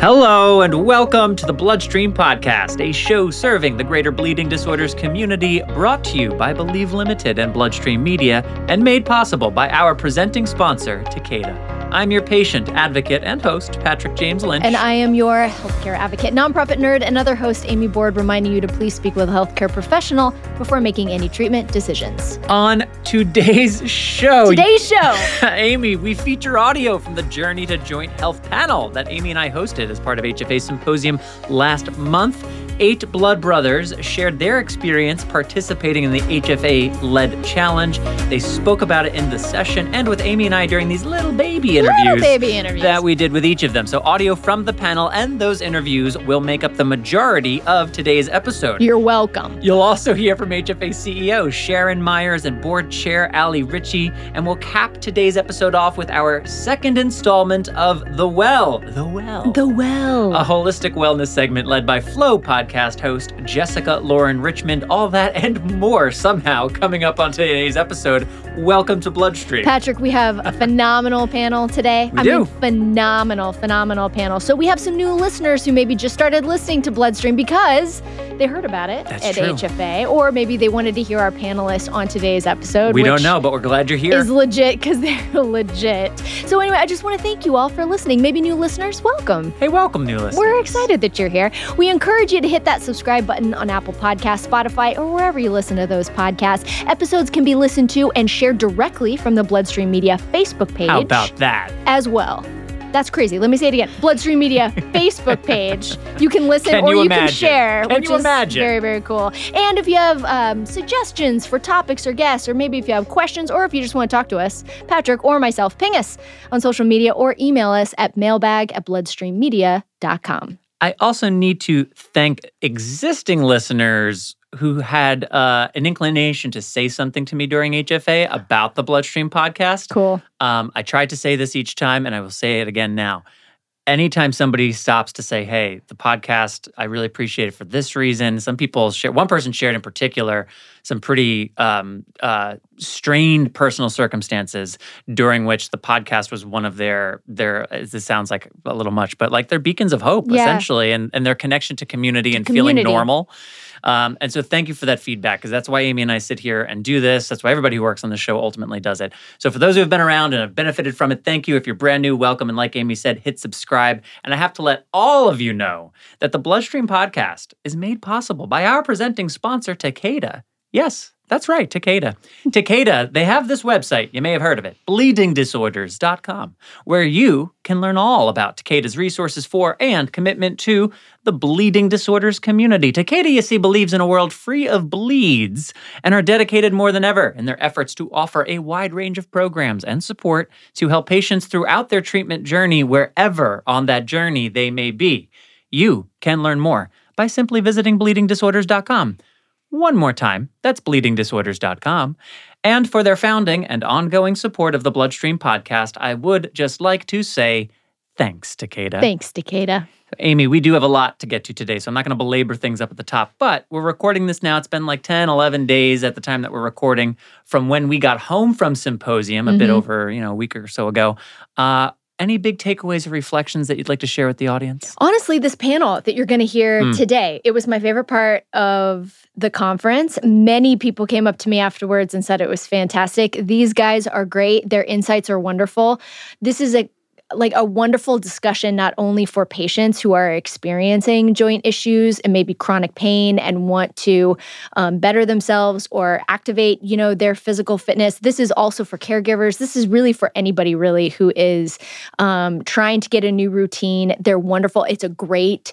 Hello, and welcome to the Bloodstream Podcast, a show serving the greater bleeding disorders community, brought to you by Believe Limited and Bloodstream Media, and made possible by our presenting sponsor, Takeda. I'm your patient, advocate, and host, Patrick James Lynch. And I am your healthcare advocate, nonprofit nerd, and other host, Amy Board, reminding you to please speak with a healthcare professional before making any treatment decisions. On today's show, Today's show, Amy, we feature audio from the Journey to Joint Health panel that Amy and I hosted as part of HFA Symposium last month. Eight blood brothers shared their experience participating in the HFA led challenge. They spoke about it in the session and with Amy and I during these little baby interviews, little baby interviews that we did with each of them. So, audio from the panel and those interviews will make up the majority of today's episode. You're welcome. You'll also hear from HFA CEO Sharon Myers and board chair Allie Ritcey, and we'll cap today's episode off with our second installment of The Well. The Well. The well. a holistic wellness segment led by Flow podcast host Jessica Lauren Richmond. All that and more somehow coming up on today's episode. Welcome to Bloodstream. Patrick, we have a phenomenal panel today. We I do. mean, phenomenal, phenomenal panel. So we have some new listeners who maybe just started listening to Bloodstream because they heard about it That's at true. HFA, or maybe they wanted to hear our panelists on today's episode. we don't know, but we're glad you're here. Is legit because they're legit. So anyway, I just want to thank you all for listening. Maybe new listeners, welcome. hey, welcome, new listeners. We're excited that you're here. We encourage you to hit that subscribe button on Apple Podcasts, Spotify, or wherever you listen to those podcasts. Episodes can be listened to and shared directly from the Bloodstream Media Facebook page How about that? as well. That's crazy. Let me say it again. Bloodstream Media Facebook page. You can listen Can or you you can share, Can which you is imagine? very very cool. And if you have um, suggestions for topics or guests, or maybe if you have questions, or if you just want to talk to us, Patrick or myself, ping us on social media or email us at mailbag at bloodstreammedia.com. I also need to thank existing listeners who had uh, an inclination to say something to me during HFA about the Bloodstream podcast. Cool. Um, I tried to say this each time, and I will say it again now. Anytime somebody stops to say, "Hey, the podcast, I really appreciate it for this reason," some people share. One person shared in particular some pretty um, uh, strained personal circumstances during which the podcast was one of their their. This sounds like a little much, but like their beacons of hope, Yeah. essentially, and and their connection to community and feeling normal. Um, and so, thank you for that feedback because that's why Amy and I sit here and do this. That's why everybody who works on the show ultimately does it. So, for those who have been around and have benefited from it, thank you. If you're brand new, welcome. And like Amy said, hit subscribe. And I have to let all of you know that the Bloodstream podcast is made possible by our presenting sponsor, Takeda. Yes, that's right, Takeda. Takeda, they have this website, you may have heard of it, bleedingdisorders.com, where you can learn all about Takeda's resources for and commitment to the bleeding disorders community. Takeda, you see, believes in a world free of bleeds and are dedicated more than ever in their efforts to offer a wide range of programs and support to help patients throughout their treatment journey, wherever on that journey they may be. You can learn more by simply visiting bleedingdisorders.com. One more time, that's bleedingdisorders.com. And for their founding and ongoing support of the Bloodstream podcast, I would just like to say thanks, Takeda. Thanks, Takeda. Amy, we do have a lot to get to today, so I'm not going to belabor things up at the top, but we're recording this now. It's been like 10, 11 days at the time that we're recording from when we got home from Symposium a bit Mhm. over, you know, a week or so ago. Uh, any big takeaways or reflections that you'd like to share with the audience? Honestly, this panel that you're going to hear Mm. today, it was my favorite part of the conference. Many people came up to me afterwards and said it was fantastic. These guys are great. Their insights are wonderful. This is a like a wonderful discussion not only for patients who are experiencing joint issues and maybe chronic pain and want to um, better themselves or activate you know their physical fitness. This is also for caregivers. This is really for anybody really who is um, trying to get a new routine. They're wonderful. It's a great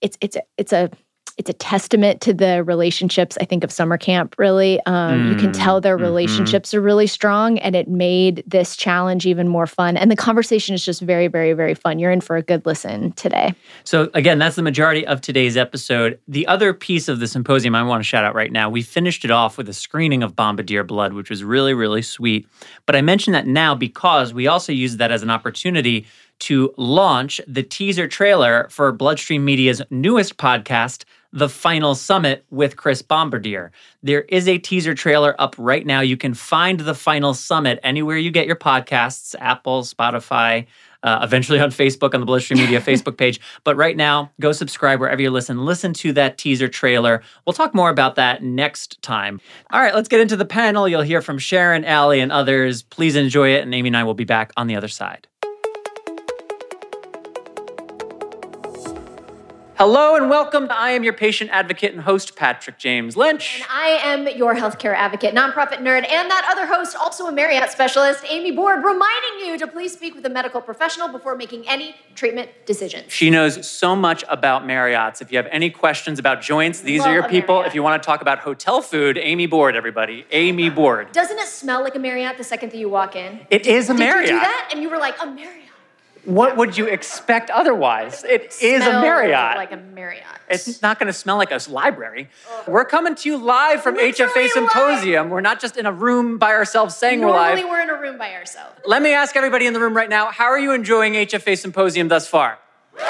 it's it's a it's a it's a testament to the relationships I think of summer camp. Really, um, you can Mm, tell their mhm. relationships are really strong, and it made this challenge even more fun. And the conversation is just very, very, very fun. You're in for a good listen today. So, again, that's the majority of today's episode. The other piece of the symposium I want to shout out right now, we finished it off with a screening of Bombardier Blood, which was really, really sweet. But I mention that now because we also used that as an opportunity to launch the teaser trailer for Bloodstream Media's newest podcast, The Final Summit with Chris Bombardier. There is a teaser trailer up right now. You can find The Final Summit anywhere you get your podcasts Apple, Spotify, uh, eventually on Facebook, on the Bloodstream Media Facebook page. But right now, go subscribe wherever you listen. Listen to that teaser trailer. We'll talk more about that next time. All right, let's get into the panel. You'll hear from Sharon, Allie, and others. Please enjoy it. And Amy and I will be back on the other side. Hello and welcome. I am your patient advocate and host, Patrick James Lynch. And I am your healthcare advocate, nonprofit nerd, and that other host, also a Marriott specialist, Amy Board, reminding you to please speak with a medical professional before making any treatment decisions. She knows so much about Marriotts. If you have any questions about joints, these Love are your people. If you want to talk about hotel food, Amy Board, everybody. Amy Board. Doesn't it smell like a Marriott the second that you walk in? It is a Did Marriott. you do that? And you were like, a Marriott. What would you expect otherwise? It is a Marriott. Like a Marriott. It's not going to smell like a library. We're coming to you live from Literally HFA Symposium. We're not just in a room by ourselves saying we're live. Normally we're in a room by ourselves. Let me ask everybody in the room right now how are you enjoying HFA Symposium thus far? Listen to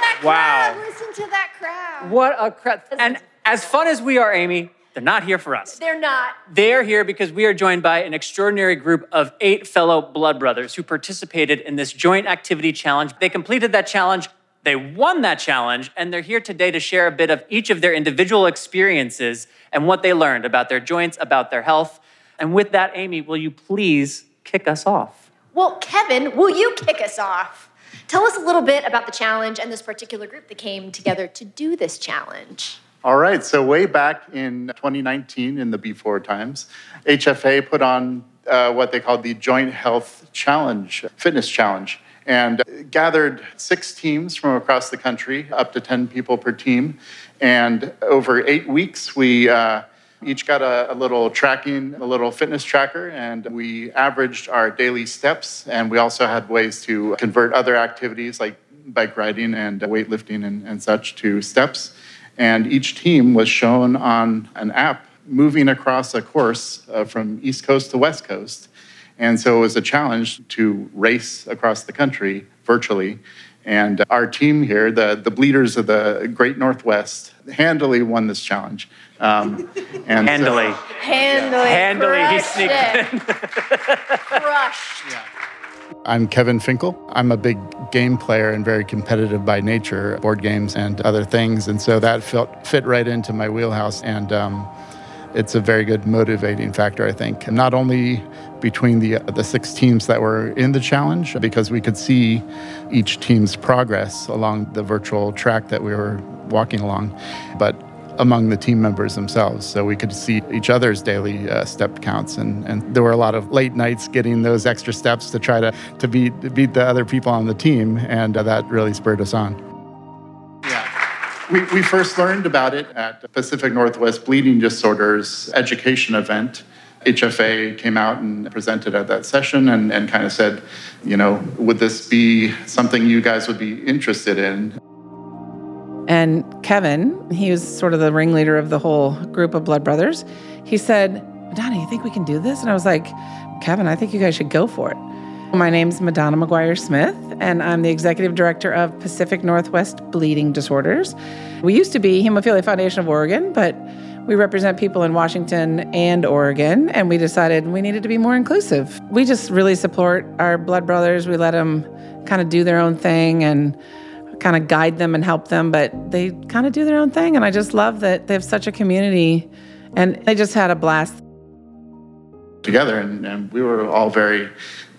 that Wow. crowd. Listen to that crowd. What a crap. And as fun as we are, Amy, they're not here for us. They're not. They're here because we are joined by an extraordinary group of eight fellow blood brothers who participated in this joint activity challenge. They completed that challenge, they won that challenge, and they're here today to share a bit of each of their individual experiences and what they learned about their joints, about their health. And with that, Amy, will you please kick us off? Well, Kevin, will you kick us off? Tell us a little bit about the challenge and this particular group that came together to do this challenge. All right, so way back in 2019, in the before times, HFA put on uh, what they called the Joint Health Challenge, Fitness Challenge, and gathered six teams from across the country, up to 10 people per team. And over eight weeks, we uh, each got a, a little tracking, a little fitness tracker, and we averaged our daily steps. And we also had ways to convert other activities like bike riding and weightlifting and, and such to steps. And each team was shown on an app moving across a course uh, from East Coast to West Coast. And so it was a challenge to race across the country virtually. And our team here, the, the bleeders of the Great Northwest, handily won this challenge. Um, and so- Handily. Handily. Handily, he sneaked it. Crushed. I'm Kevin Finkel. I'm a big game player and very competitive by nature, board games and other things. And so that felt, fit right into my wheelhouse. And um, it's a very good motivating factor, I think. Not only between the, the six teams that were in the challenge, because we could see each team's progress along the virtual track that we were walking along, but among the team members themselves. So we could see each other's daily uh, step counts. And, and there were a lot of late nights getting those extra steps to try to, to beat, beat the other people on the team. And uh, that really spurred us on. Yeah. We, we first learned about it at the Pacific Northwest Bleeding Disorders education event. HFA came out and presented at that session and, and kind of said, you know, would this be something you guys would be interested in? And Kevin, he was sort of the ringleader of the whole group of blood brothers. He said, Madonna, you think we can do this? And I was like, Kevin, I think you guys should go for it. My name's Madonna McGuire Smith, and I'm the executive director of Pacific Northwest Bleeding Disorders. We used to be Hemophilia Foundation of Oregon, but we represent people in Washington and Oregon, and we decided we needed to be more inclusive. We just really support our blood brothers. We let them kind of do their own thing and kind of guide them and help them, but they kind of do their own thing. And I just love that they have such a community and they just had a blast. together, and, and we were all very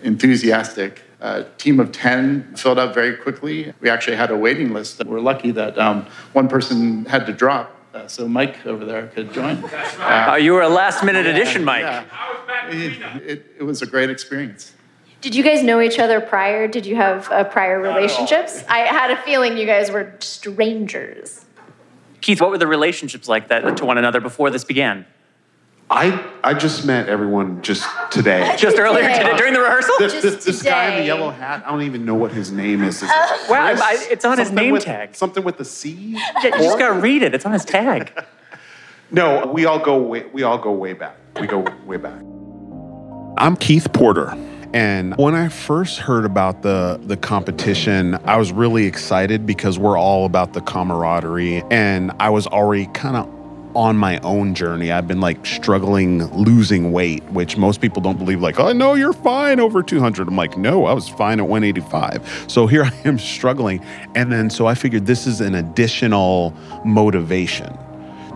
enthusiastic. A team of 10 filled up very quickly. We actually had a waiting list. That we're lucky that um, one person had to drop, uh, so Mike over there could join. Uh, you were a last minute addition, Mike. Yeah. It, it, it was a great experience. Did you guys know each other prior? Did you have uh, prior relationships? I had a feeling you guys were strangers. Keith, what were the relationships like that to one another before this began? I I just met everyone just today. Just earlier Today. today, during the rehearsal? This, Just this, this guy in the yellow hat, I don't even know what his name is. Is it Wow, I- I- it's on his name with- tag. Something with the C? Yeah, you just gotta read it. It's on his tag. No, we all go way we all go way back. We go way back. I'm Keith Porter. And when I first heard about the the competition, I was really excited because we're all about the camaraderie and I was already kind of on my own journey. I've been like struggling losing weight, which most people don't believe, like, oh, no, you're fine over 200. I'm like, no, I was fine at 185. So here I am struggling. And then so I figured this is an additional motivation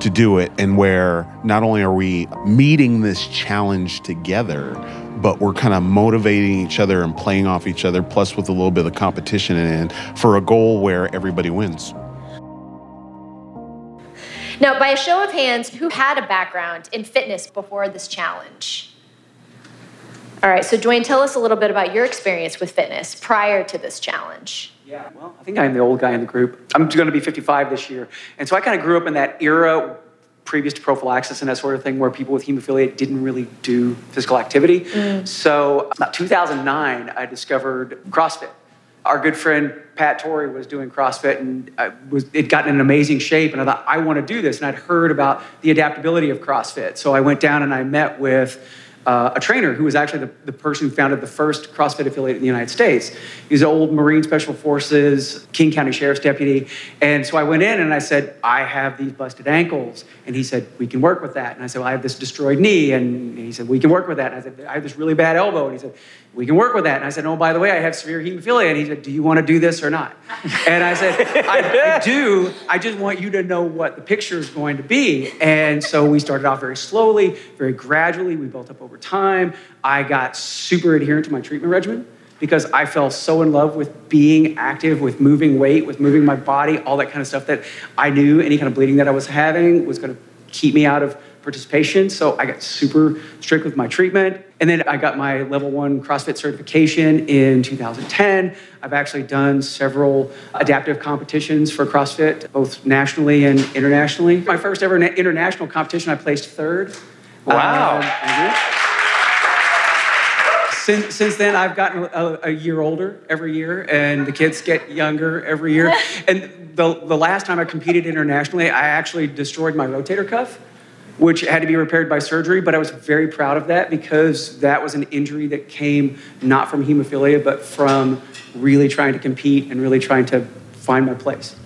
to do it, and where not only are we meeting this challenge together, but we're kind of motivating each other and playing off each other, plus with a little bit of competition in it for a goal where everybody wins. Now, by a show of hands, who had a background in fitness before this challenge? All right, so Dwayne, tell us a little bit about your experience with fitness prior to this challenge. Yeah, well, I think I'm the old guy in the group. I'm going to be 55 this year. And so I kind of grew up in that era previous to prophylaxis and that sort of thing where people with hemophilia didn't really do physical activity. Mm. So about 2009, I discovered CrossFit. Our good friend Pat Torrey was doing CrossFit and I was it got in an amazing shape and I thought I want to do this and I'd heard about the adaptability of CrossFit. So I went down and I met with uh, a trainer who was actually the, the person who founded the first CrossFit affiliate in the United States. He's an old Marine Special Forces, King County Sheriff's deputy. And so I went in and I said, I have these busted ankles. And he said, We can work with that. And I said, Well, I have this destroyed knee. And he said, We can work with that. And I said, I have this really bad elbow. And he said, we can work with that. And I said, oh, by the way, I have severe hemophilia. And he said, do you want to do this or not? And I said, I, I, do. I just want you to know what the picture is going to be. And so we started off very slowly, very gradually. We built up over time. I got super adherent to my treatment regimen because I fell so in love with being active, with moving weight, with moving my body, all that kind of stuff that I knew any kind of bleeding that I was having was going to keep me out of participation. So I got super strict with my treatment. And then I got my level one CrossFit certification in 2010. I've actually done several adaptive competitions for CrossFit, both nationally and internationally. My first ever international competition, I placed third. Wow. Um, since, since then, I've gotten a, a, year older every year, and the kids get younger every year. And the, the last time I competed internationally, I actually destroyed my rotator cuff which had to be repaired by surgery, but I was very proud of that because that was an injury that came not from hemophilia, but from really trying to compete and really trying to find my place.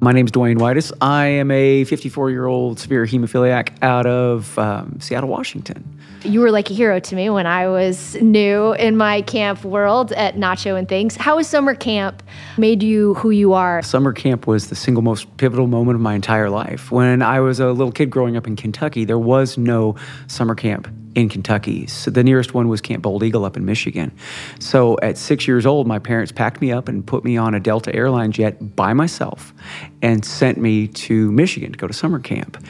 My name is Dwayne Whitus. I am a 54 year old severe hemophiliac out of um, Seattle, Washington you were like a hero to me when I was new in my camp world at Nacho and things. How has summer camp made you who you are? Summer camp was the single most pivotal moment of my entire life. When I was a little kid growing up in Kentucky, there was no summer camp in Kentucky. So the nearest one was Camp Bold Eagle up in Michigan. So at six years old, my parents packed me up and put me on a Delta airline jet by myself and sent me to Michigan to go to summer camp.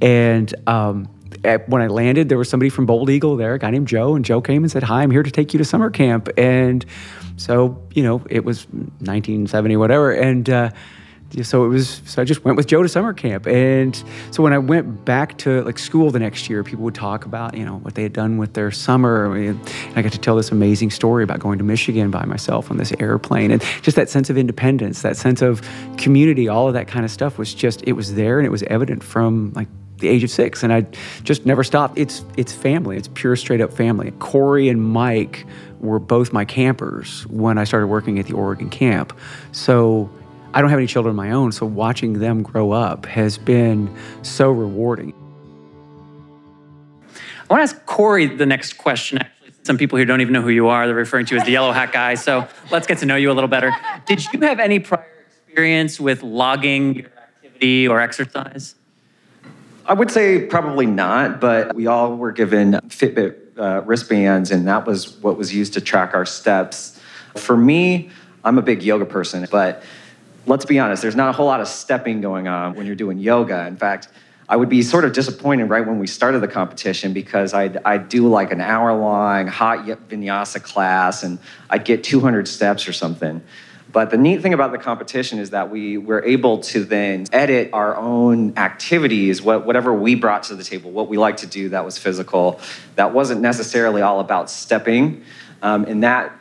And um, at, when I landed, there was somebody from Bold Eagle there, a guy named Joe, and Joe came and said, "Hi, I'm here to take you to summer camp." And so, you know, it was 1970, whatever, and. Uh, so it was so i just went with joe to summer camp and so when i went back to like school the next year people would talk about you know what they had done with their summer and i got to tell this amazing story about going to michigan by myself on this airplane and just that sense of independence that sense of community all of that kind of stuff was just it was there and it was evident from like the age of six, and I just never stopped. It's it's family. It's pure straight up family. Corey and Mike were both my campers when I started working at the Oregon camp. So I don't have any children of my own, so watching them grow up has been so rewarding. I want to ask Corey the next question. Actually, some people here don't even know who you are. They're referring to you as the yellow hat guy. So let's get to know you a little better. Did you have any prior experience with logging your activity or exercise? I would say probably not, but we all were given Fitbit uh, wristbands, and that was what was used to track our steps. For me, I'm a big yoga person, but let's be honest, there's not a whole lot of stepping going on when you're doing yoga. In fact, I would be sort of disappointed right when we started the competition because I'd, I'd do like an hour long hot vinyasa class and I'd get 200 steps or something. But the neat thing about the competition is that we were able to then edit our own activities, what, whatever we brought to the table, what we like to do that was physical, that wasn't necessarily all about stepping. Um, and that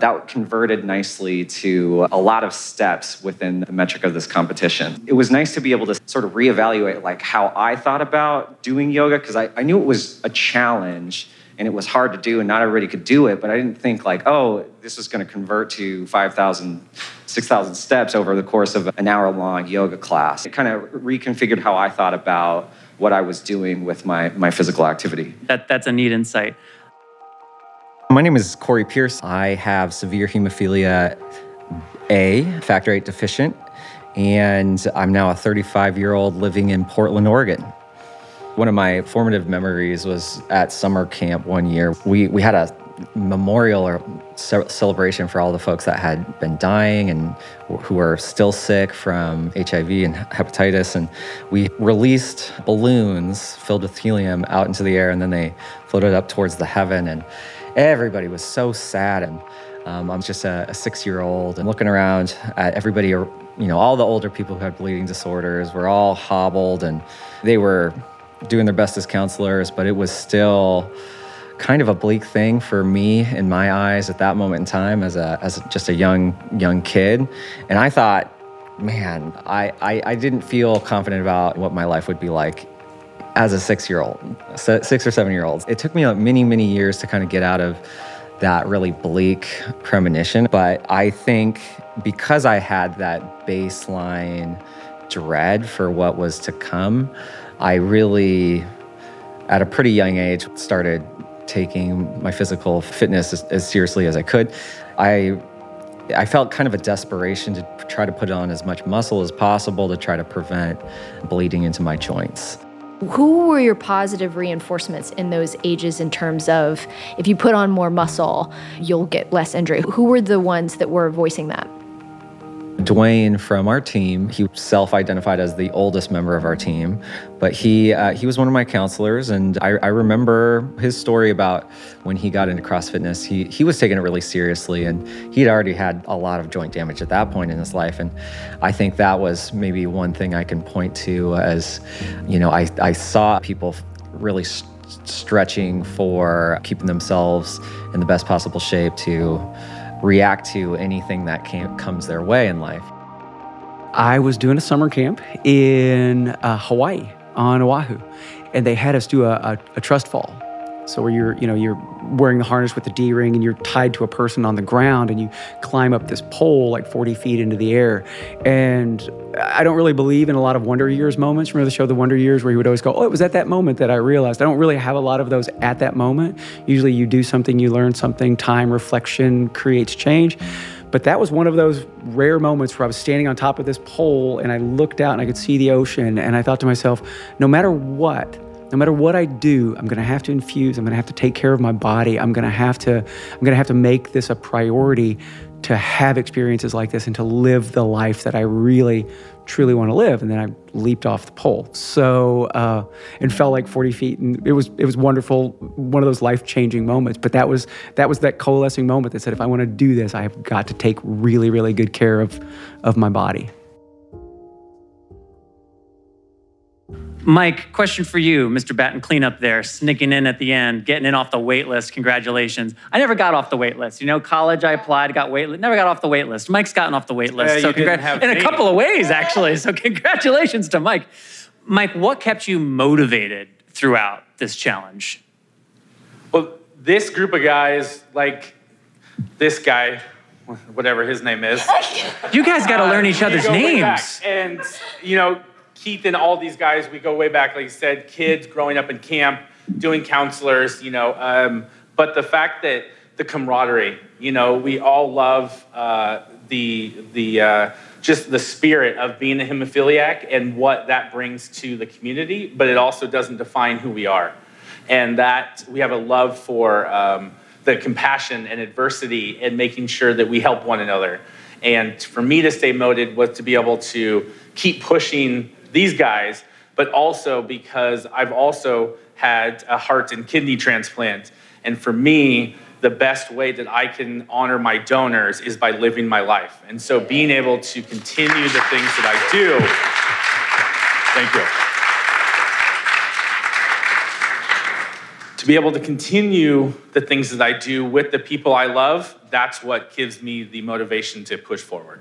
that converted nicely to a lot of steps within the metric of this competition. It was nice to be able to sort of reevaluate like how I thought about doing yoga because I, I knew it was a challenge and it was hard to do and not everybody could do it but i didn't think like oh this is going to convert to 5000 6000 steps over the course of an hour long yoga class it kind of reconfigured how i thought about what i was doing with my, my physical activity That that's a neat insight. My name is Corey Pierce. I have severe hemophilia A, factor VIII deficient, and I'm now a 35 year old living in Portland, Oregon. One of my formative memories was at summer camp one year. We, we had a memorial or ce- celebration for all the folks that had been dying and who were still sick from HIV and hepatitis. And we released balloons filled with helium out into the air, and then they floated up towards the heaven. And everybody was so sad. And um, I'm just a, a six year old and looking around at everybody, you know, all the older people who had bleeding disorders were all hobbled and they were doing their best as counselors, but it was still kind of a bleak thing for me in my eyes at that moment in time as a as just a young young kid. And i thought man i i, I didn't feel confident about what my life would be like as a six year old six or seven year olds it took me like many many years to kind of get out of that really bleak premonition but i think because i had that baseline dread for what was to come i really at a pretty young age started taking my physical fitness as, as, seriously as I could. I I felt kind of a desperation to try to put on as much muscle as possible to try to prevent bleeding into my joints. Who were your positive reinforcements in those ages in terms of if you put on more muscle, you'll get less injury? Who were the ones that were voicing that? Dwayne from our team, he self-identified as the oldest member of our team, but he uh, he was one of my counselors, and I, I, remember his story about when he got into CrossFit Fitness. He he was taking it really seriously, and he'd already had a lot of joint damage at that point in his life, and I think that was maybe one thing I can point to as, you know, I I saw people really. St- stretching for keeping themselves in the best possible shape to react to anything that comes their way in life. I was doing a summer camp in uh, Hawaii on Oahu, and they had us do a, a, a trust fall. So where you're, you know, you're wearing the harness with the D ring and you're tied to a person on the ground and you climb up this pole like 40 feet into the air. And I don't really believe in a lot of Wonder Years moments. Remember the show The Wonder Years where you would always go, oh, it was at that moment that I realized. I don't really have a lot of those at that moment. Usually you do something, you learn something, time, reflection creates change. But that was one of those rare moments where I was standing on top of this pole and I looked out and I could see the ocean. And I thought to myself, no matter what, no matter what I do, I'm going to have to infuse, I'm going to have to take care of my body. I'm going to have to I'm going to have to make this a priority to have experiences like this and to live the life that I really truly want to live and then I leaped off the pole so uh, and fell like 40 feet and it was it was wonderful one of those life-changing moments but that was that was that coalescing moment that said if I want to do this I have got to take really really good care of of my body Mike, question for you, Mr. Batten cleanup there, sneaking in at the end, getting in off the wait list. Congratulations. I never got off the wait list. You know, college I applied, got wait never got off the wait list. Mike's gotten off the wait list. Yeah, so congrats in a couple of ways, actually. So congratulations to Mike. Mike, what kept you motivated throughout this challenge? Well, this group of guys, like this guy, whatever his name is. you guys got to learn each uh, other's names. And, you know, Keith and all these guys, we go way back, like you said, kids growing up in camp, doing counselors, you know. Um, but the fact that the camaraderie, you know, we all love uh, the the uh, just the spirit of being a hemophiliac and what that brings to the community. But it also doesn't define who we are, and that we have a love for um, the compassion and adversity and making sure that we help one another. And for me to stay motivated was to be able to keep pushing these guys, but also because I've also had a heart and kidney transplant. And for me, the best way that I can honor my donors is by living my life. And so being able to continue the things that I do, thank you. To be able to continue the things that I do with the people I love, that's what gives me the motivation to push forward.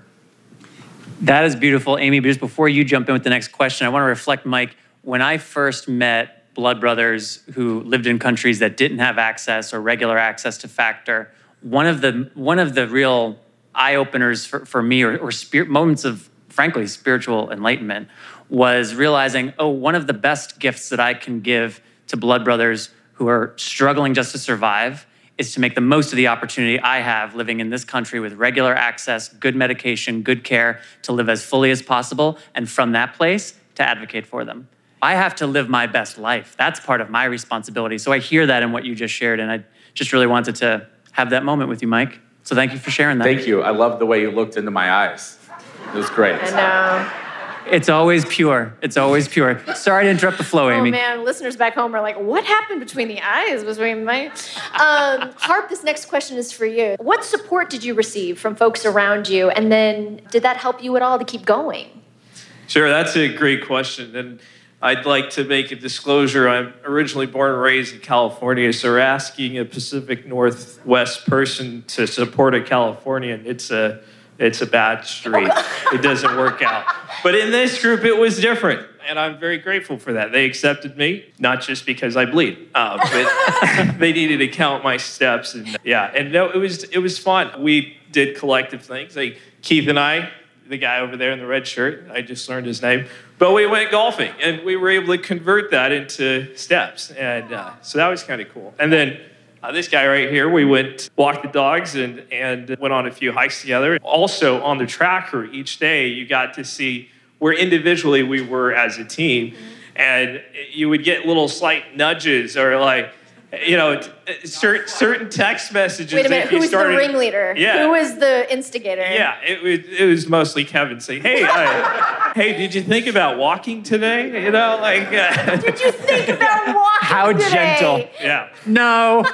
That is beautiful, Amy. But just before you jump in with the next question, I want to reflect, Mike. When I first met blood brothers who lived in countries that didn't have access or regular access to factor, one of the one of the real eye openers for, for me or, or moments of frankly spiritual enlightenment was realizing oh one of the best gifts that i can give to blood brothers who are struggling just to survive is to make the most of the opportunity i have living in this country with regular access good medication good care to live as fully as possible and from that place to advocate for them i have to live my best life that's part of my responsibility so i hear that in what you just shared and i just really wanted to have that moment with you mike so thank you for sharing that Thank you. I love the way you looked into my eyes. It was great. And uh, It's always pure. It's always pure. Sorry to interrupt the flow, Amy. oh Amy. man, listeners back home are like, what happened between the eyes between my um, Harp? This next question is for you. What support did you receive from folks around you, and then did that help you at all to keep going? Sure, that's a great question. And I'd like to make a disclosure. I'm originally born and raised in California, so asking a Pacific Northwest person to support a Californian, it's a it's a bad street. it doesn't work out. But in this group, it was different, and I'm very grateful for that. They accepted me, not just because I bleed, uh, but they needed to count my steps, and yeah, and no, it was it was fun. We did collective things. Like Keith and I, the guy over there in the red shirt, I just learned his name. But we went golfing, and we were able to convert that into steps, and uh, so that was kind of cool. And then uh, this guy right here, we went walked the dogs and and went on a few hikes together. Also on the tracker each day, you got to see where individually we were as a team, and you would get little slight nudges or like. You know, certain certain text messages. Wait a minute, who was started- the ringleader? Yeah. Who was the instigator? yeah, it was, it was mostly Kevin saying, "Hey, uh, hey, did you think about walking today? You know, like, uh, Did you think about walking How today? gentle. yeah." No.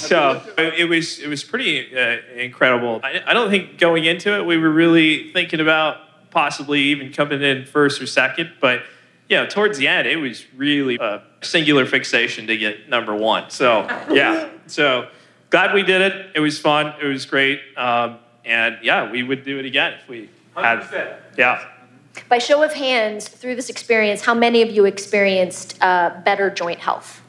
So it was it was pretty uh, incredible. I, I don't think going into it we were really thinking about possibly even coming in first or second, but yeah, towards the end it was really a singular fixation to get number one. So yeah, so glad we did it. It was fun. It was great, um, and yeah, we would do it again if we had. 100%. Yeah. By show of hands, through this experience, how many of you experienced uh, better joint health?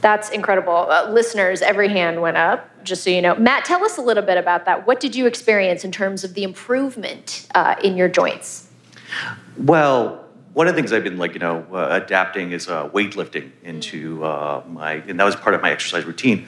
That's incredible. Uh, listeners, every hand went up, just so you know. Matt, tell us a little bit about that. What did you experience in terms of the improvement uh, in your joints? Well, one of the things I've been like, you know, uh, adapting is uh, weightlifting into uh, my, and that was part of my exercise routine.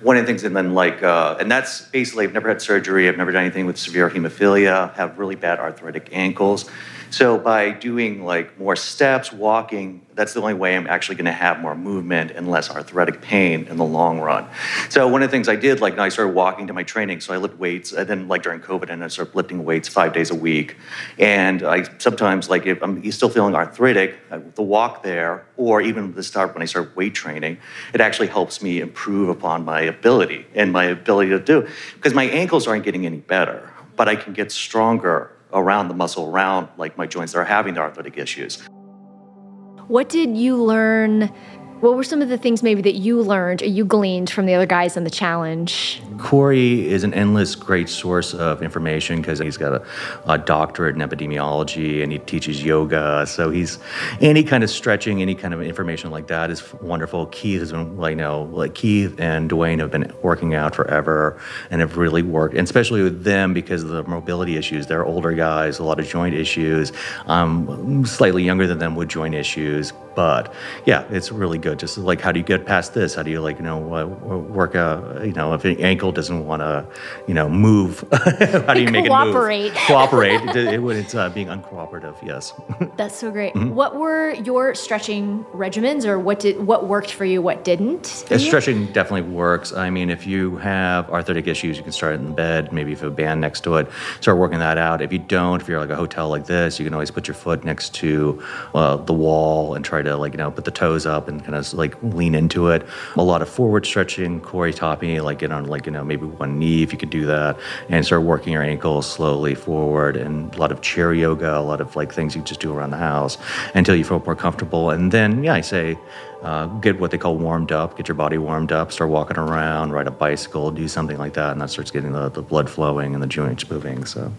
One of the things, and then like, uh, and that's basically, I've never had surgery, I've never done anything with severe hemophilia, have really bad arthritic ankles. So by doing like more steps, walking, that's the only way I'm actually going to have more movement and less arthritic pain in the long run. So one of the things I did, like, I started walking to my training. So I lift weights, and then like during COVID, and I started lifting weights five days a week. And I sometimes like if I'm still feeling arthritic, the walk there, or even the start when I start weight training, it actually helps me improve upon my ability and my ability to do because my ankles aren't getting any better, but I can get stronger around the muscle around like my joints that are having the arthritic issues. What did you learn? What were some of the things maybe that you learned or you gleaned from the other guys on the challenge? Corey is an endless great source of information because he's got a, a doctorate in epidemiology and he teaches yoga. So he's any kind of stretching, any kind of information like that is wonderful. Keith has been, like, you know, like Keith and Dwayne have been working out forever and have really worked, and especially with them because of the mobility issues. They're older guys, a lot of joint issues. I'm slightly younger than them with joint issues, but yeah, it's really good. Just like how do you get past this? How do you like you know uh, work a you know if an ankle doesn't want to you know move, how do you make Cooperate. it move? Cooperate. it, it, when it's uh, being uncooperative, yes. That's so great. Mhm. What were your stretching regimens or what did what worked for you, what didn't? Yeah, stretching definitely works. I mean, if you have arthritic issues, you can start in bed. Maybe if you have a band next to it, start working that out. If you don't, if you're like a hotel like this, you can always put your foot next to uh, the wall and try to like you know put the toes up and kind of like lean into it. A lot of forward stretching. Corey me like get on like you know maybe one knee if you could do that and start working your ankles slowly forward and a lot of chair yoga, a lot of like things you just do around the house until you feel more comfortable. And then yeah, I say uh, get what they call warmed up, get your body warmed up, start walking around, ride a bicycle, do something like that, and that starts getting the, the blood flowing and the joints moving. So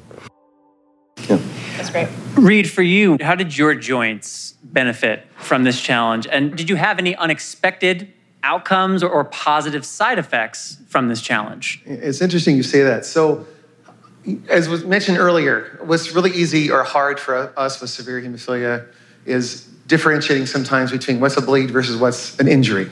That's great. Reed, for you, how did your joints benefit from this challenge? And did you have any unexpected outcomes or, or positive side effects from this challenge? It's interesting you say that. So, as was mentioned earlier, what's really easy or hard for us with severe hemophilia is differentiating sometimes between what's a bleed versus what's an injury.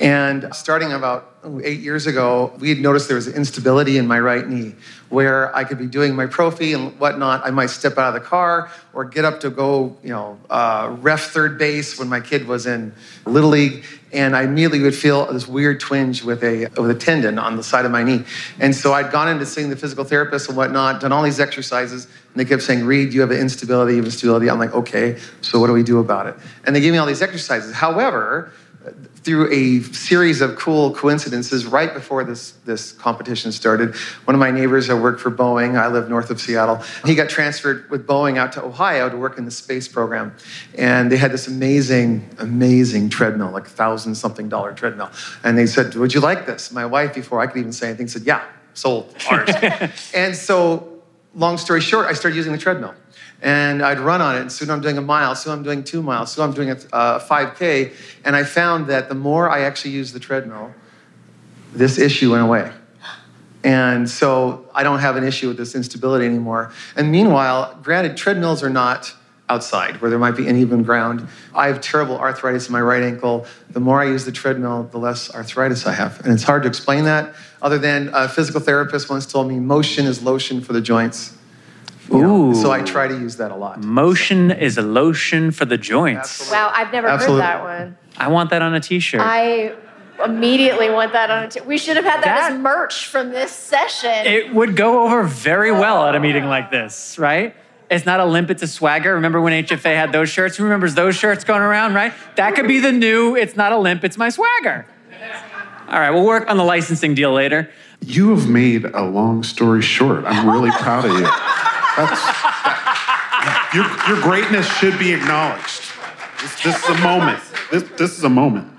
And starting about eight years ago, we had noticed there was instability in my right knee where I could be doing my prophy and whatnot. I might step out of the car or get up to go, you know, uh, ref third base when my kid was in Little League. And I immediately would feel this weird twinge with a, with a tendon on the side of my knee. And so I'd gone into seeing the physical therapist and whatnot, done all these exercises, and they kept saying, Reed, you have an instability, you have instability. I'm like, okay, so what do we do about it? And they gave me all these exercises. However, through a series of cool coincidences right before this, this competition started. One of my neighbors that worked for Boeing, I live north of Seattle, he got transferred with Boeing out to Ohio to work in the space program. And they had this amazing, amazing treadmill, like thousand something dollar treadmill. And they said, Would you like this? My wife, before I could even say anything, said, Yeah, sold, ours. and so, long story short, I started using the treadmill and I'd run on it. And soon I'm doing a mile, soon I'm doing two miles, soon I'm doing a uh, 5K. And I found that the more I actually used the treadmill, this issue went away. And so I don't have an issue with this instability anymore. And meanwhile, granted, treadmills are not outside where there might be uneven ground. I have terrible arthritis in my right ankle. The more I use the treadmill, the less arthritis I have. And it's hard to explain that, other than a physical therapist once told me motion is lotion for the joints. You know, Ooh. so I try to use that a lot. Motion is a lotion for the joints. Wow, I've never Absolutely. heard that one. I want that on a t-shirt. I immediately want that on a t- shirt. We should have had that, That- as merch from this session. it would go over very well at a meeting like this, right? It's not a limp, it's a swagger. Remember when HFA had those shirts? Who remembers those shirts going around, right? That could be the new, it's not a limp, it's my swagger. All right, we'll work on the licensing deal later. You have made a long story short. I'm really proud of you. That's, that- your, your greatness should be acknowledged. This, this is a moment. This, this is a moment.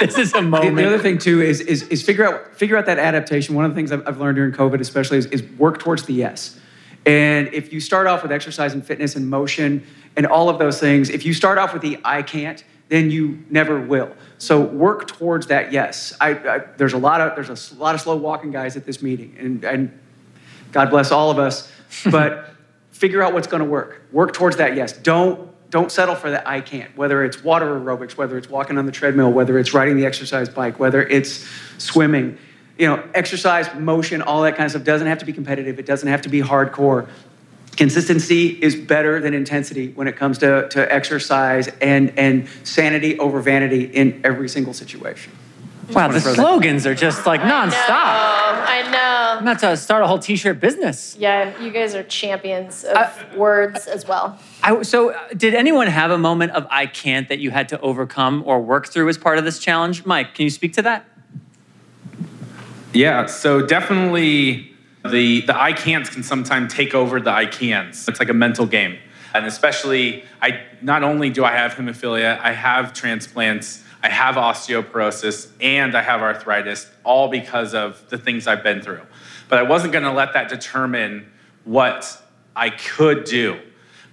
This is a The, moment. the other thing too is, is is figure out figure out that adaptation. One of the things I've, I've learned during COVID, especially, is, is work towards the yes. And if you start off with exercise and fitness and motion and all of those things, if you start off with the I can't, then you never will. So work towards that yes. I, I there's a lot of there's a s- lot of slow walking guys at this meeting, and and God bless all of us, but figure out what's going to work. Work towards that yes. Don't don't settle for that I can't. Whether it's water aerobics, whether it's walking on the treadmill, whether it's riding the exercise bike, whether it's swimming. You know, exercise, motion, all that kind of stuff doesn't have to be competitive. It doesn't have to be hardcore. Consistency is better than intensity when it comes to, to exercise and, and sanity over vanity in every single situation. Wow, the wanna that- slogans are just like nonstop. I know. I'm about to start a whole t-shirt business. Yeah, you guys are champions of words as well. I, so, uh, did anyone have a moment of I can't that you had to overcome or work through as part of this challenge? Mike, can you speak to that? Yeah, so definitely the the I can'ts can sometimes take over the I cans. It's like a mental game. And especially I not only do I have hemophilia, I have transplants, I have osteoporosis, and I have arthritis, all because of the things I've been through. But I wasn't gonna let that determine what I could do.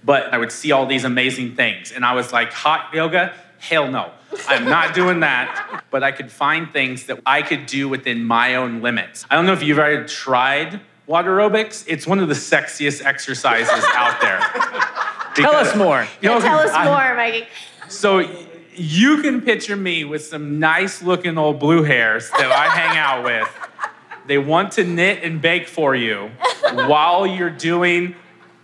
But I would see all these amazing things. And I was like, hot yoga? Hell no. I'm not doing that. But I could find things that I could do within my own limits. I don't know if you've ever tried water aerobics. It's one of the sexiest exercises out there. Tell us Because- more. Yeah, tell us I- more, Mikey. So y- you can picture me with some nice looking old blue hairs that I hang out with. They want to knit and bake for you while you're doing.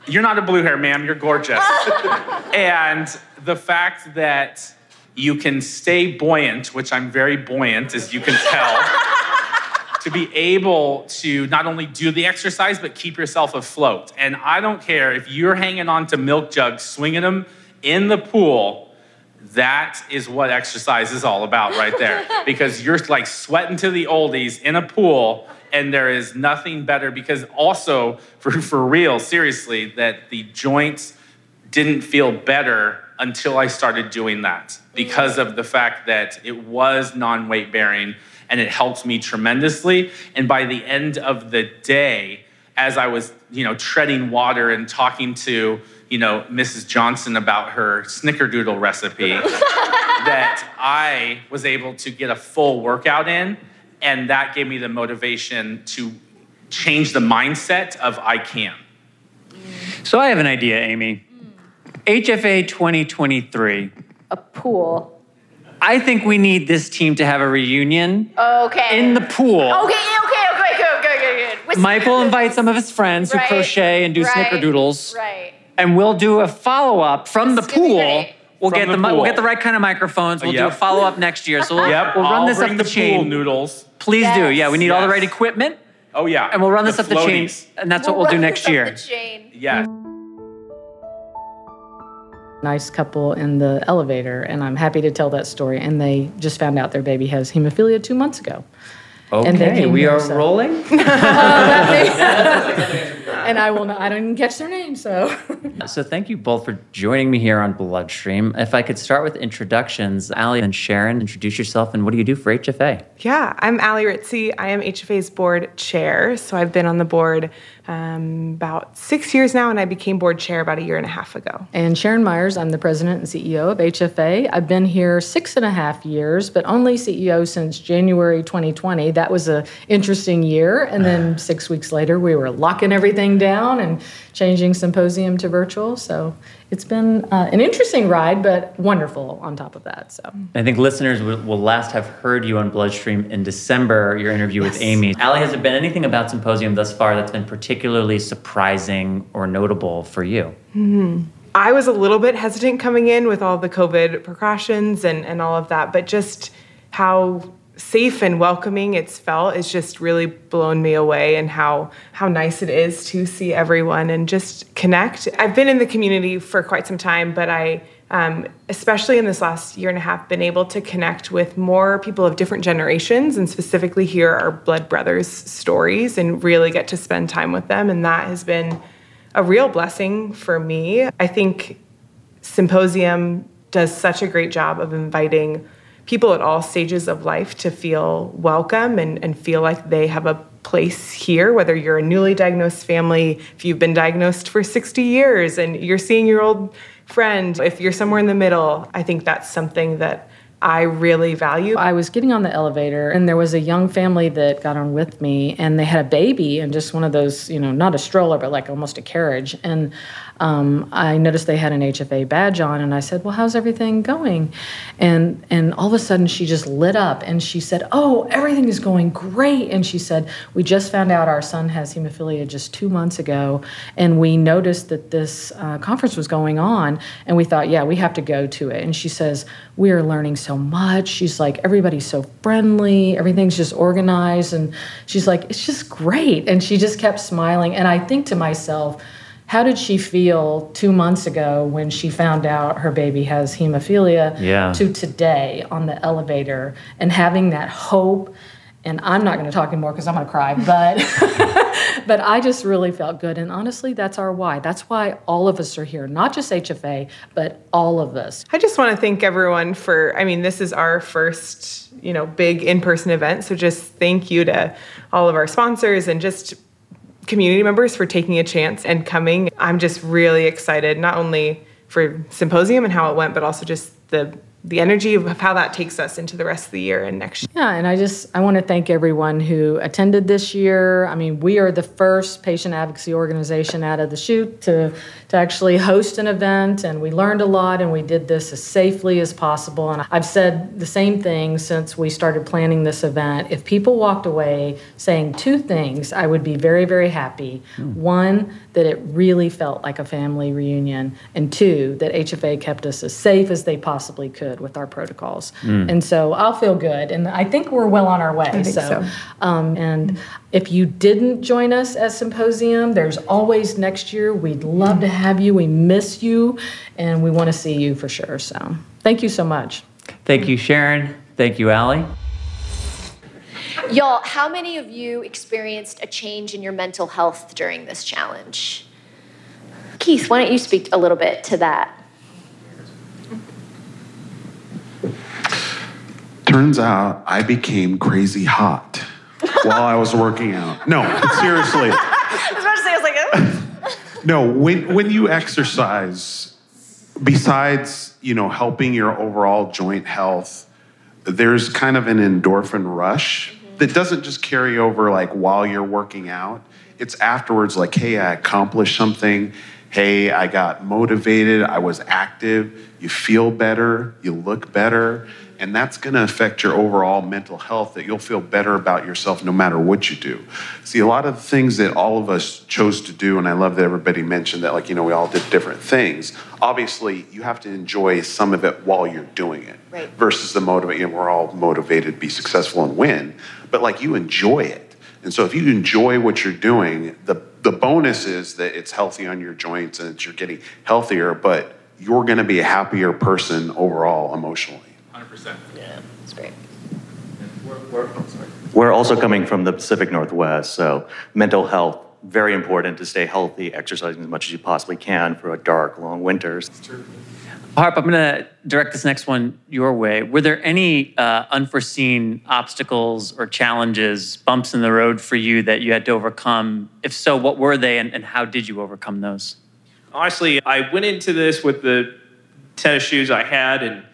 You're not a blue hair, ma'am. You're gorgeous. and the fact that you can stay buoyant, which I'm very buoyant, as you can tell, to be able to not only do the exercise, but keep yourself afloat. And I don't care if you're hanging on to milk jugs, swinging them in the pool. That is what exercise is all about, right there. because you're like sweating to the oldies in a pool, and there is nothing better. Because also, for, for real, seriously, that the joints didn't feel better until I started doing that because of the fact that it was non weight bearing and it helped me tremendously. And by the end of the day, as I was, you know, treading water and talking to, you know, Mrs. Johnson about her snickerdoodle recipe that I was able to get a full workout in. And that gave me the motivation to change the mindset of I can. So I have an idea, Amy. Mm. HFA 2023. A pool. I think we need this team to have a reunion Okay. in the pool. Okay, okay, okay, good, good, good, good. With Mike will invite some of his friends who Right, crochet and do right, snickerdoodles. Right. And we'll do a follow up from the This is gonna be pool. We'll From get the the, mi- we'll get the right kind of microphones. We'll do a follow up next year. So we'll, Yep, we'll run I'll this bring up the the chain. pool noodles. Please do. Yeah, we need all the Yes. right equipment, Oh yeah. and we'll run this The up the chain. floaties. And that's what we'll do run next this up year. the chain. Yeah. nice couple in the elevator, and I'm happy to tell that story. And they just found out their baby has hemophilia two months ago. And they Okay, came we here, are so- rolling. and I will not, I don't even catch their name, so. So thank you both for joining me here on Bloodstream. If I could start with introductions, Allie and Sharon, introduce yourself and what do you do for HFA? Yeah, I'm Allie Ritcey. I am HFA's board chair. So I've been on the board um, about six years now, and I became board chair about a year and a half ago. And Sharon Myers, I'm the president and CEO of HFA. I've been here six and a half years, but only CEO since January 2020. That was a interesting year. And then six weeks later, we were locking everything down and changing symposium to virtual. So it's been uh, an interesting ride, but wonderful on top of that. So I think listeners will, will last have heard you on Bloodstream in December, your interview with Amy. Allie, has there been anything about Symposium thus far that's been particularly surprising or notable for you? I was a little bit hesitant coming in with all the COVID precautions and, and all of that, but just how safe and welcoming it's felt is just really blown me away and how how nice it is to see everyone and just connect. I've been in the community for quite some time, but I um, especially in this last year and a half, been able to connect with more people of different generations and specifically hear our blood brothers' stories and really get to spend time with them. And that has been a real blessing for me. I think Symposium does such a great job of inviting people at all stages of life to feel welcome and, and feel like they have a place here, whether you're a newly diagnosed family, if you've been diagnosed for 60 years and you're seeing your old friend, if you're somewhere in the middle, I think that's something that I really value. I was getting on the elevator, and there was a young family that got on with me, and they had a baby and just one of those, you know, not a stroller, but like almost a carriage. And um, I noticed they had an HFA badge on, and I said, "Well, how's everything going?" And and all of a sudden, she just lit up, and she said, "Oh, everything is going great." And she said, "We just found out our son has hemophilia just two months ago, and we noticed that this uh, conference was going on, and we thought, yeah, we have to go to it." And she says, "We are learning so much." She's like, "Everybody's so friendly, everything's just organized," and she's like, "It's just great." And she just kept smiling, and I think to myself how did she feel two months ago when she found out her baby has hemophilia Yeah. to today on the elevator and having that hope and i'm not going to talk anymore because i'm going to cry but but i just really felt good and honestly that's our why that's why all of us are here not just hfa but all of us I just want to thank everyone for, I mean, this is our first, you know, big in-person event. So just thank you to all of our sponsors and just community members for taking a chance and coming. I'm just really excited, not only for Symposium and how it went, but also just the the energy of how that takes us into the rest of the year and next year. Yeah, and I just I want to thank everyone who attended this year. I mean, we are the first patient advocacy organization out of the chute to to actually host an event, and we learned a lot, and we did this as safely as possible. And I've said the same thing since we started planning this event. If people walked away saying two things, I would be very very happy. Hmm. One, that it really felt like a family reunion, and two, that HFA kept us as safe as they possibly could with our protocols. Mm. And so I'll feel good. And I think we're well on our way. I think so. Um, and if you didn't join us at Symposium, there's always next year. We'd love to have you. We miss you, and we want to see you for sure. So thank you so much. Thank you, Sharon. Thank you, Allie. Y'all, how many of you experienced a change in your mental health during this challenge? Keith, why don't you speak a little bit to that? Turns out I became crazy hot while I was working out. No, seriously. I was about to say, I was like, oh. No, when when you exercise, besides you know helping your overall joint health, there's kind of an endorphin rush mm-hmm. that doesn't just carry over like while you're working out. It's afterwards, like, hey, I accomplished something. Hey, I got motivated. I was active. You feel better. You look better. And that's going to affect your overall mental health, that you'll feel better about yourself no matter what you do. See, a lot of the things that all of us chose to do, and I love that everybody mentioned that, like, you know, we all did different things. Obviously, you have to enjoy some of it while you're doing it Right. versus the motivate. You know, we're all motivated to be successful and win, but like you enjoy it. And so if you enjoy what you're doing, the, the bonus is that it's healthy on your joints and that you're getting healthier, but you're going to be a happier person overall emotionally. 100%. Yeah, that's great. We're also coming from the Pacific Northwest, so mental health, very important to stay healthy, exercising as much as you possibly can for a dark, long winters. Harp, I'm going to direct this next one your way. Were there any uh, unforeseen obstacles or challenges, bumps in the road for you that you had to overcome? If so, what were they and, and how did you overcome those? Honestly, I went into this with the tennis shoes I had and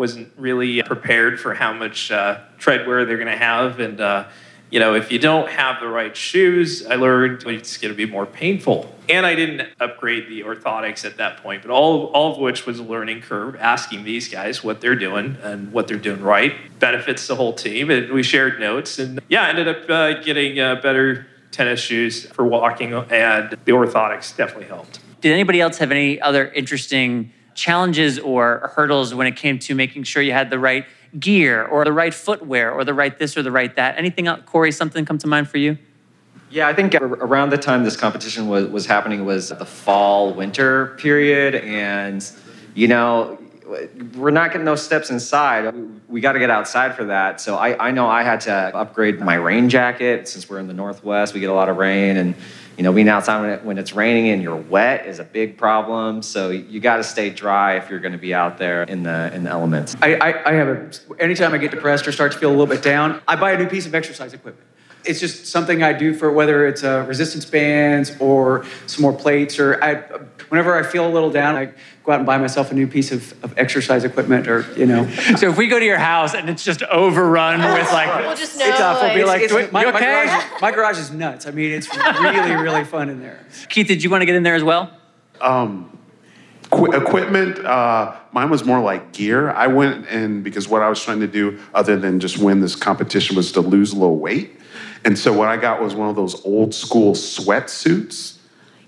wasn't really prepared for how much uh, tread wear they're going to have. And, uh, you know, if you don't have the right shoes, I learned it's going to be more painful. And I didn't upgrade the orthotics at that point, but all, all of which was a learning curve, asking these guys what they're doing and what they're doing right. Benefits the whole team. And we shared notes. And yeah, I ended up uh, getting uh, better tennis shoes for walking, and the orthotics definitely helped. Did anybody else have any other interesting challenges or hurdles when it came to making sure you had the right gear or the right footwear or the right this or the right that? Anything else, Corey, something come to mind for you? Yeah, I think around the time this competition was, was happening was the fall winter period, and you know we're not getting those steps inside. We got to get outside for that. So I, I know I had to upgrade my rain jacket since we're in the northwest. We get a lot of rain, and you know being outside when, it, when it's raining and you're wet is a big problem. So you got to stay dry if you're going to be out there in the in the elements. I, I, I have a, anytime I get depressed or start to feel a little bit down, I buy a new piece of exercise equipment. It's just something I do for whether it's uh, resistance bands or some more plates or I, whenever I feel a little down, I go out and buy myself a new piece of, of exercise equipment or, you know. So if we go to your house and it's just overrun with like, We'll just It's know, awful. Be like- like, It's- my, you my okay? garage, is- my garage is nuts. I mean, it's really, really fun in there. Keith, did you want to get in there as well? Um, Qu- equipment, uh, mine was more like gear. I went in because what I was trying to do, other than just win this competition, was to lose a little weight. And so what I got was one of those old school sweatsuits.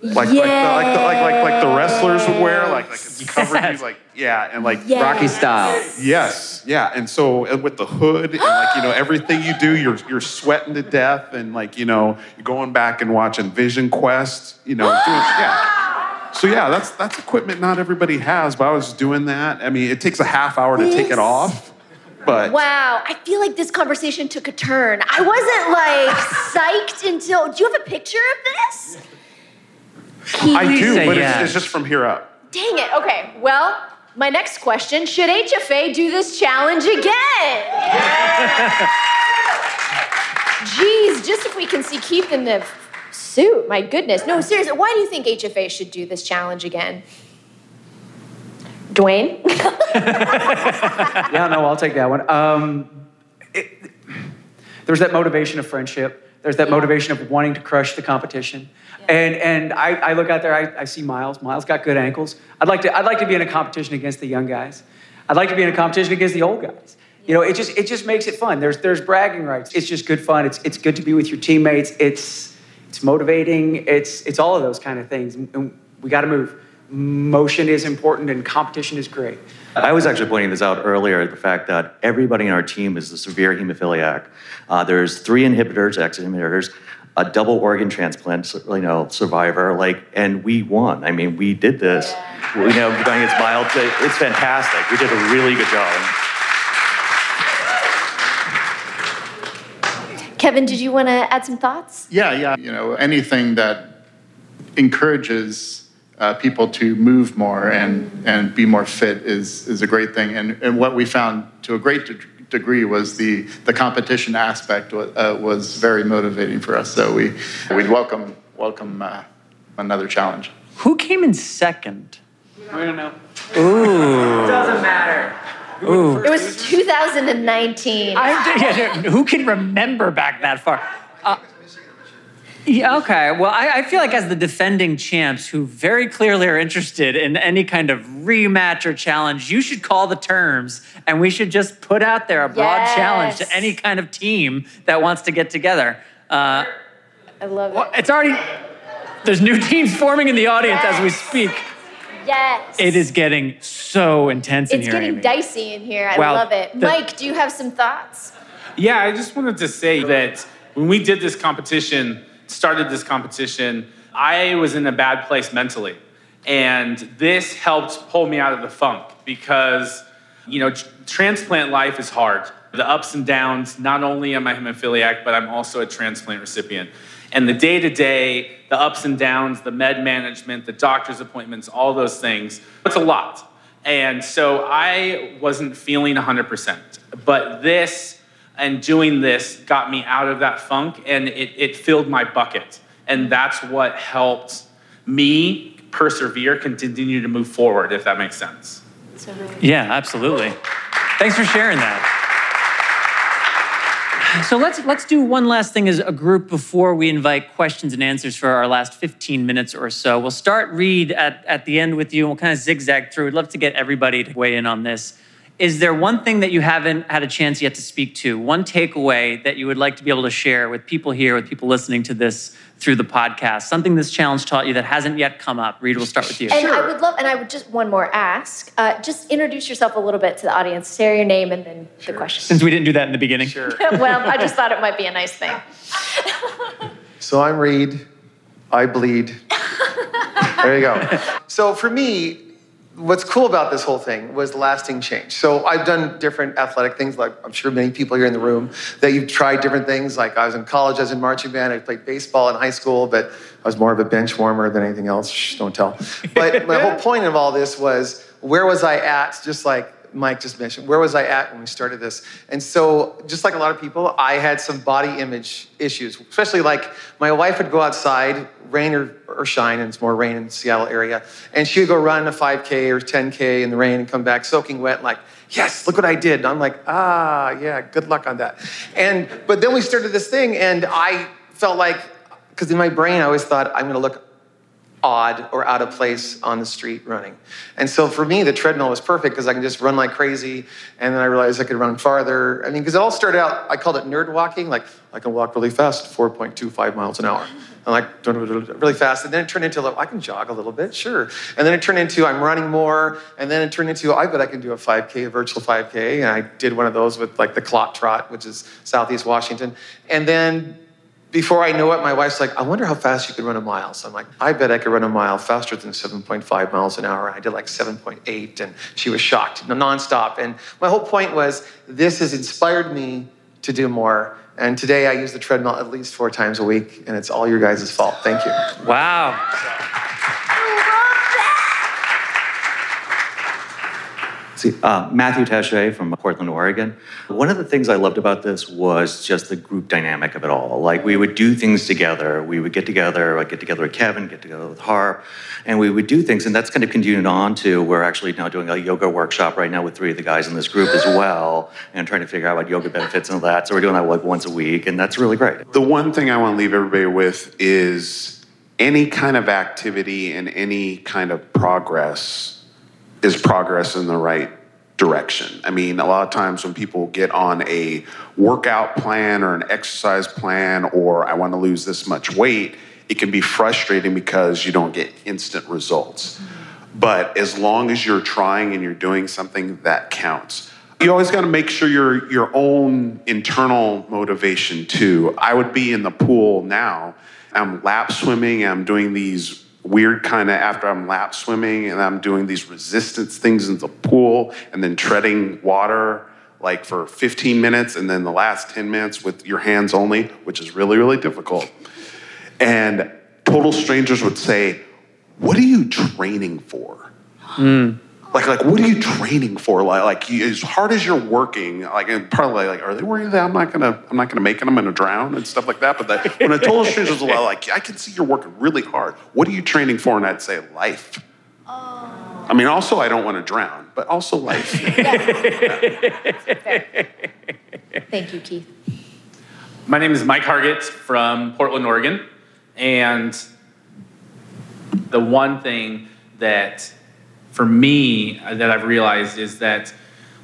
Like, like, the, like, the, like, like, like the wrestlers would wear, like, like it's covered, you, like, yeah, and like Yes. Rocky style. Yes, yeah, and so and with the hood and like you know everything you do, you're you're sweating to death, and like you know you're going back and watching Vision Quest, you know, doing, yeah. So yeah, that's that's equipment not everybody has, but I was doing that. I mean, it takes a half hour to take it off, but Wow, I feel like this conversation took a turn. I wasn't like psyched until. Do you have a picture of this? I do, say but yes. it's, it's just from here up. Dang it. Okay, well, my next question should HFA do this challenge again? Jeez, just if we can see Keith in the suit, my goodness. No, seriously, why do you think HFA should do this challenge again? Dwayne? yeah, no, I'll take that one. Um, it, there's that motivation of friendship. There's that motivation of wanting to crush the competition. And and I, I look out there, I, I see Miles. Miles got good ankles. I'd like to I'd like to be in a competition against the young guys. I'd like to be in a competition against the old guys. You know, it just it just makes it fun. There's there's bragging rights. It's just good fun. It's it's good to be with your teammates. It's it's motivating. It's it's all of those kind of things. And we got to move. Motion is important, and competition is great. I was actually pointing this out earlier the fact that everybody in our team is a severe hemophiliac. Uh, there's three inhibitors, X inhibitors, a double organ transplant, you know, survivor, like, and we won. I mean, we did this. You know, going against mild, it's fantastic. We did a really good job. Kevin, did you want to add some thoughts? Yeah, yeah. You know, anything that encourages uh, people to move more and, and be more fit is, is a great thing. And, and what we found to a great de- degree was the, the competition aspect was, uh, was very motivating for us. So we, we'd welcome, welcome uh, another challenge. Who came in second? I don't know. Ooh. Doesn't matter. Ooh. It was 2019. I, yeah, who can remember back that far? Uh, yeah, okay. Well, I, I feel like as the defending champs who very clearly are interested in any kind of rematch or challenge, you should call the terms and we should just put out there a broad Yes. challenge to any kind of team that wants to get together. Uh, I love it. it's already, there's new teams forming in the audience as we speak. Yes. It is getting so intense in here. It's getting Amy. dicey in here. I Wow. love it. The- Mike, do you have some thoughts? Yeah, I just wanted to say that when we did this competition, started this competition, I was in a bad place mentally. And this helped pull me out of the funk because, you know, tr- transplant life is hard. The ups and downs, not only am I hemophiliac, but I'm also a transplant recipient. And the day to day, the ups and downs, the med management, the doctor's appointments, all those things, it's a lot. And so I wasn't feeling 100%. But this and doing this got me out of that funk and it, it filled my bucket. And that's what helped me persevere, continue to move forward, if that makes sense. Yeah, absolutely. Thanks for sharing that. So let's let's do one last thing as a group before we invite questions and answers for our last 15 minutes or so. We'll start read at, at the end with you and we'll kind of zigzag through. We'd love to get everybody to weigh in on this. Is there one thing that you haven't had a chance yet to speak to, one takeaway that you would like to be able to share with people here, with people listening to this through the podcast? Something this challenge taught you that hasn't yet come up. Reed, we'll start with you. And I would love, and I would just one more ask. Uh, just introduce yourself a little bit to the audience. Say your name and then the question. Since we didn't do that in the beginning. Sure. well, I just thought it might be a nice thing. So I'm Reed. I bleed. there you go. So for me, what's cool about this whole thing was lasting change. So I've done different athletic things, like I'm sure many people here in the room that you've tried different things. Like I was in college, I was in marching band, I played baseball in high school, but I was more of a bench warmer than anything else. Shh, don't tell. But my whole point of all this was where was I at? Just like Mike just mentioned, where was I at when we started this? And so, just like a lot of people, I had some body image issues, especially like my wife would go outside, rain or, or shine, and it's more rain in the Seattle area, and she would go run a 5K or 10K in the rain and come back soaking wet, like, yes, look what I did. And I'm like, ah, yeah, good luck on that. And, but then we started this thing, and I felt like, because in my brain, I always thought, I'm gonna look odd or out of place on the street running. And so for me, the treadmill was perfect because I can just run like crazy. And then I realized I could run farther. I mean, because it all started out, I called it nerd walking. Like, I can walk really fast, 4.25 miles an hour. And like, really fast. And then it turned into, I can jog a little bit, sure. And then it turned into, I'm running more. And then it turned into, I bet I can do a 5K, a virtual 5K. And I did one of those with like the Clot Trot, which is Southeast Washington. And then before I know it, my wife's like, I wonder how fast you could run a mile. So I'm like, I bet I could run a mile faster than 7.5 miles an hour. I did like 7.8, and she was shocked, nonstop. And my whole point was, this has inspired me to do more. And today I use the treadmill at least four times a week, and it's all your guys' fault. Thank you. Wow. See, uh, Matthew Taché from Portland, Oregon. One of the things I loved about this was just the group dynamic of it all. Like we would do things together. We would get together. I'd get together with Kevin, get together with Harp, and we would do things. And that's kind of continued on to we're actually now doing a yoga workshop right now with three of the guys in this group as well, and trying to figure out what yoga benefits and all that. So we're doing that like once a week, and that's really great. The one thing I want to leave everybody with is any kind of activity and any kind of progress is progress in the right direction. I mean, a lot of times when people get on a workout plan or an exercise plan, or I want to lose this much weight, it can be frustrating because you don't get instant results. But as long as you're trying and you're doing something that counts. You always got to make sure your your own internal motivation too. I would be in the pool now. I'm lap swimming. I'm doing these weird kind of after I'm lap swimming and I'm doing these resistance things in the pool and then treading water like for 15 minutes and then the last 10 minutes with your hands only, which is really, really difficult. And total strangers would say, What are you training for? Hmm. Like, like, what are you training for? Like, like you- as hard as you're working, like, and probably like, are they worried that I'm not gonna, I'm not gonna make it, I'm gonna drown and stuff like that. But that, when a total stranger's a lot, like, I can see you're working really hard. What are you training for? And I'd say life. Oh. I mean, also, I don't want to drown, but also life. Thank you, Keith. My name is Mike Hargett from Portland, Oregon. And the one thing that, for me, uh, that I've realized is that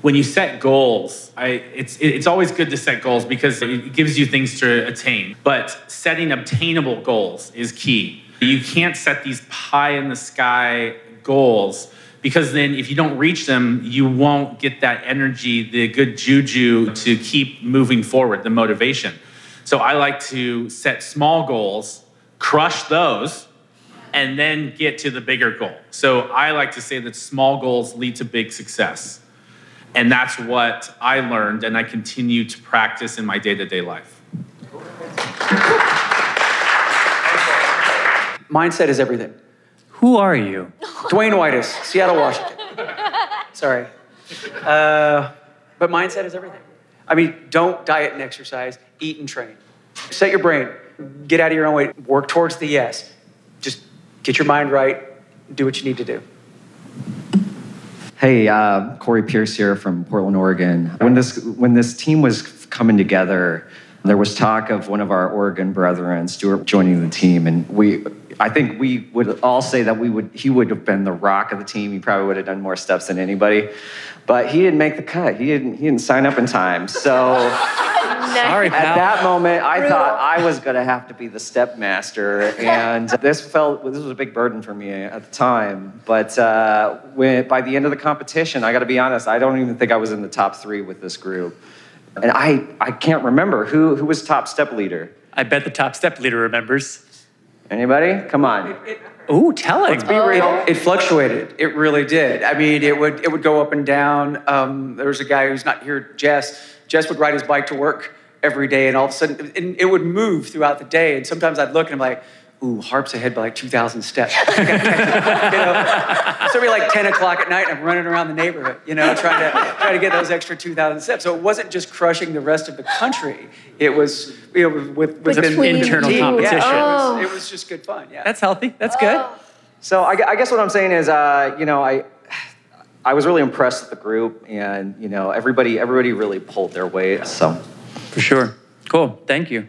when you set goals, I, it's, it's always good to set goals because it gives you things to attain. But setting obtainable goals is key. You can't set these pie in the sky goals because then if you don't reach them, you won't get that energy, the good juju to keep moving forward, the motivation. So I like to set small goals, crush those, and then get to the bigger goal. So I like to say that small goals lead to big success. And that's what I learned and I continue to practice in my day to day life. Mindset is everything. Who are you? Dwayne Whitus, Seattle, Washington. Sorry. Uh, but mindset is everything. I mean, don't diet and exercise, eat and train. Set your brain, get out of your own way, work towards the yes. Get your mind right, do what you need to do. Hey, uh, Corey Pierce here from Portland, Oregon. When this when this team was coming together, there was talk of one of our Oregon brethren, Stuart, joining the team, and we. I think we would all say that we would he would have been the rock of the team. He probably would have done more steps than anybody, but he didn't make the cut. He didn't he didn't sign up in time. So Sorry, at that moment, I thought I was going to have to be the step master, and this felt this was a big burden for me at the time. But uh, when, by the end of the competition, I got to be honest, I don't even think I was in the top three with this group, and I I can't remember who who was top step leader. I bet the top step leader remembers. Anybody? Come on. Ooh, tell him. Let's be real. It fluctuated. It really did. I mean, it would it would go up and down. Um, there was a guy who's not here, Jess. Jess would ride his bike to work every day, and all of a sudden, and it would move throughout the day. And sometimes I'd look and I'm like, "Ooh, Harp's ahead by like 2,000 steps." I gotta catch him, you know, so it'd be like 10 o'clock at night, and I'm running around the neighborhood, you know, trying to try to get those extra 2,000 steps. So it wasn't just crushing the rest of the country. It was, you know, with, with It's an internal competition. Yeah, it, Oh. was, it was just good fun. Yeah. That's healthy. That's good. So I, I guess what I'm saying is, uh, you know, I I was really impressed with the group, and you know, everybody everybody really pulled their weight. So. For sure. Cool. Thank you.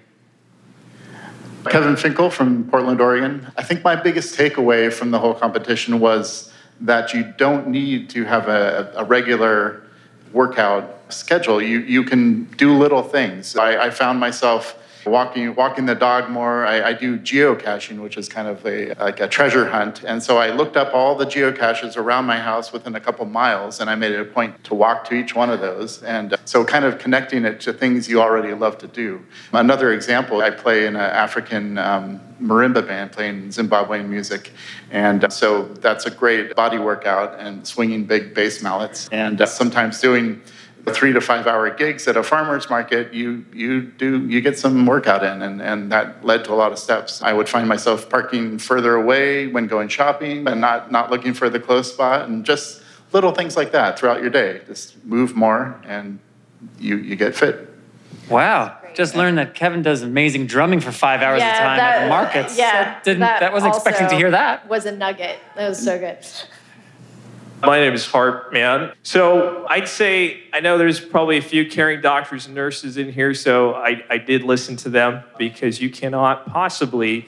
Kevin Finkel from Portland, Oregon. I think my biggest takeaway from the whole competition was that you don't need to have a, a regular workout schedule. You, you can do little things. I, I found myself walking walking the dog more. I, I do geocaching, which is kind of a like a treasure hunt. And so I looked up all the geocaches around my house within a couple miles, and I made it a point to walk to each one of those. And uh, so kind of connecting it to things you already love to do. Another example, I play in an African um, marimba band playing Zimbabwean music. And uh, so that's a great body workout and swinging big bass mallets. And uh, sometimes doing three to five hour gigs at a farmer's market, you, you do, you get some workout in and, and that led to a lot of steps. I would find myself parking further away when going shopping and not, not looking for the close spot and just little things like that throughout your day. Just move more and you, you get fit. Wow. Just learned that Kevin does amazing drumming for five hours Yeah, a time that- at the markets. Yeah, That didn't, that, wasn't expecting to hear that. Was a nugget. That was so good. My name is Harp, man. So I'd say I know there's probably a few caring doctors and nurses in here, so I, I did listen to them because you cannot possibly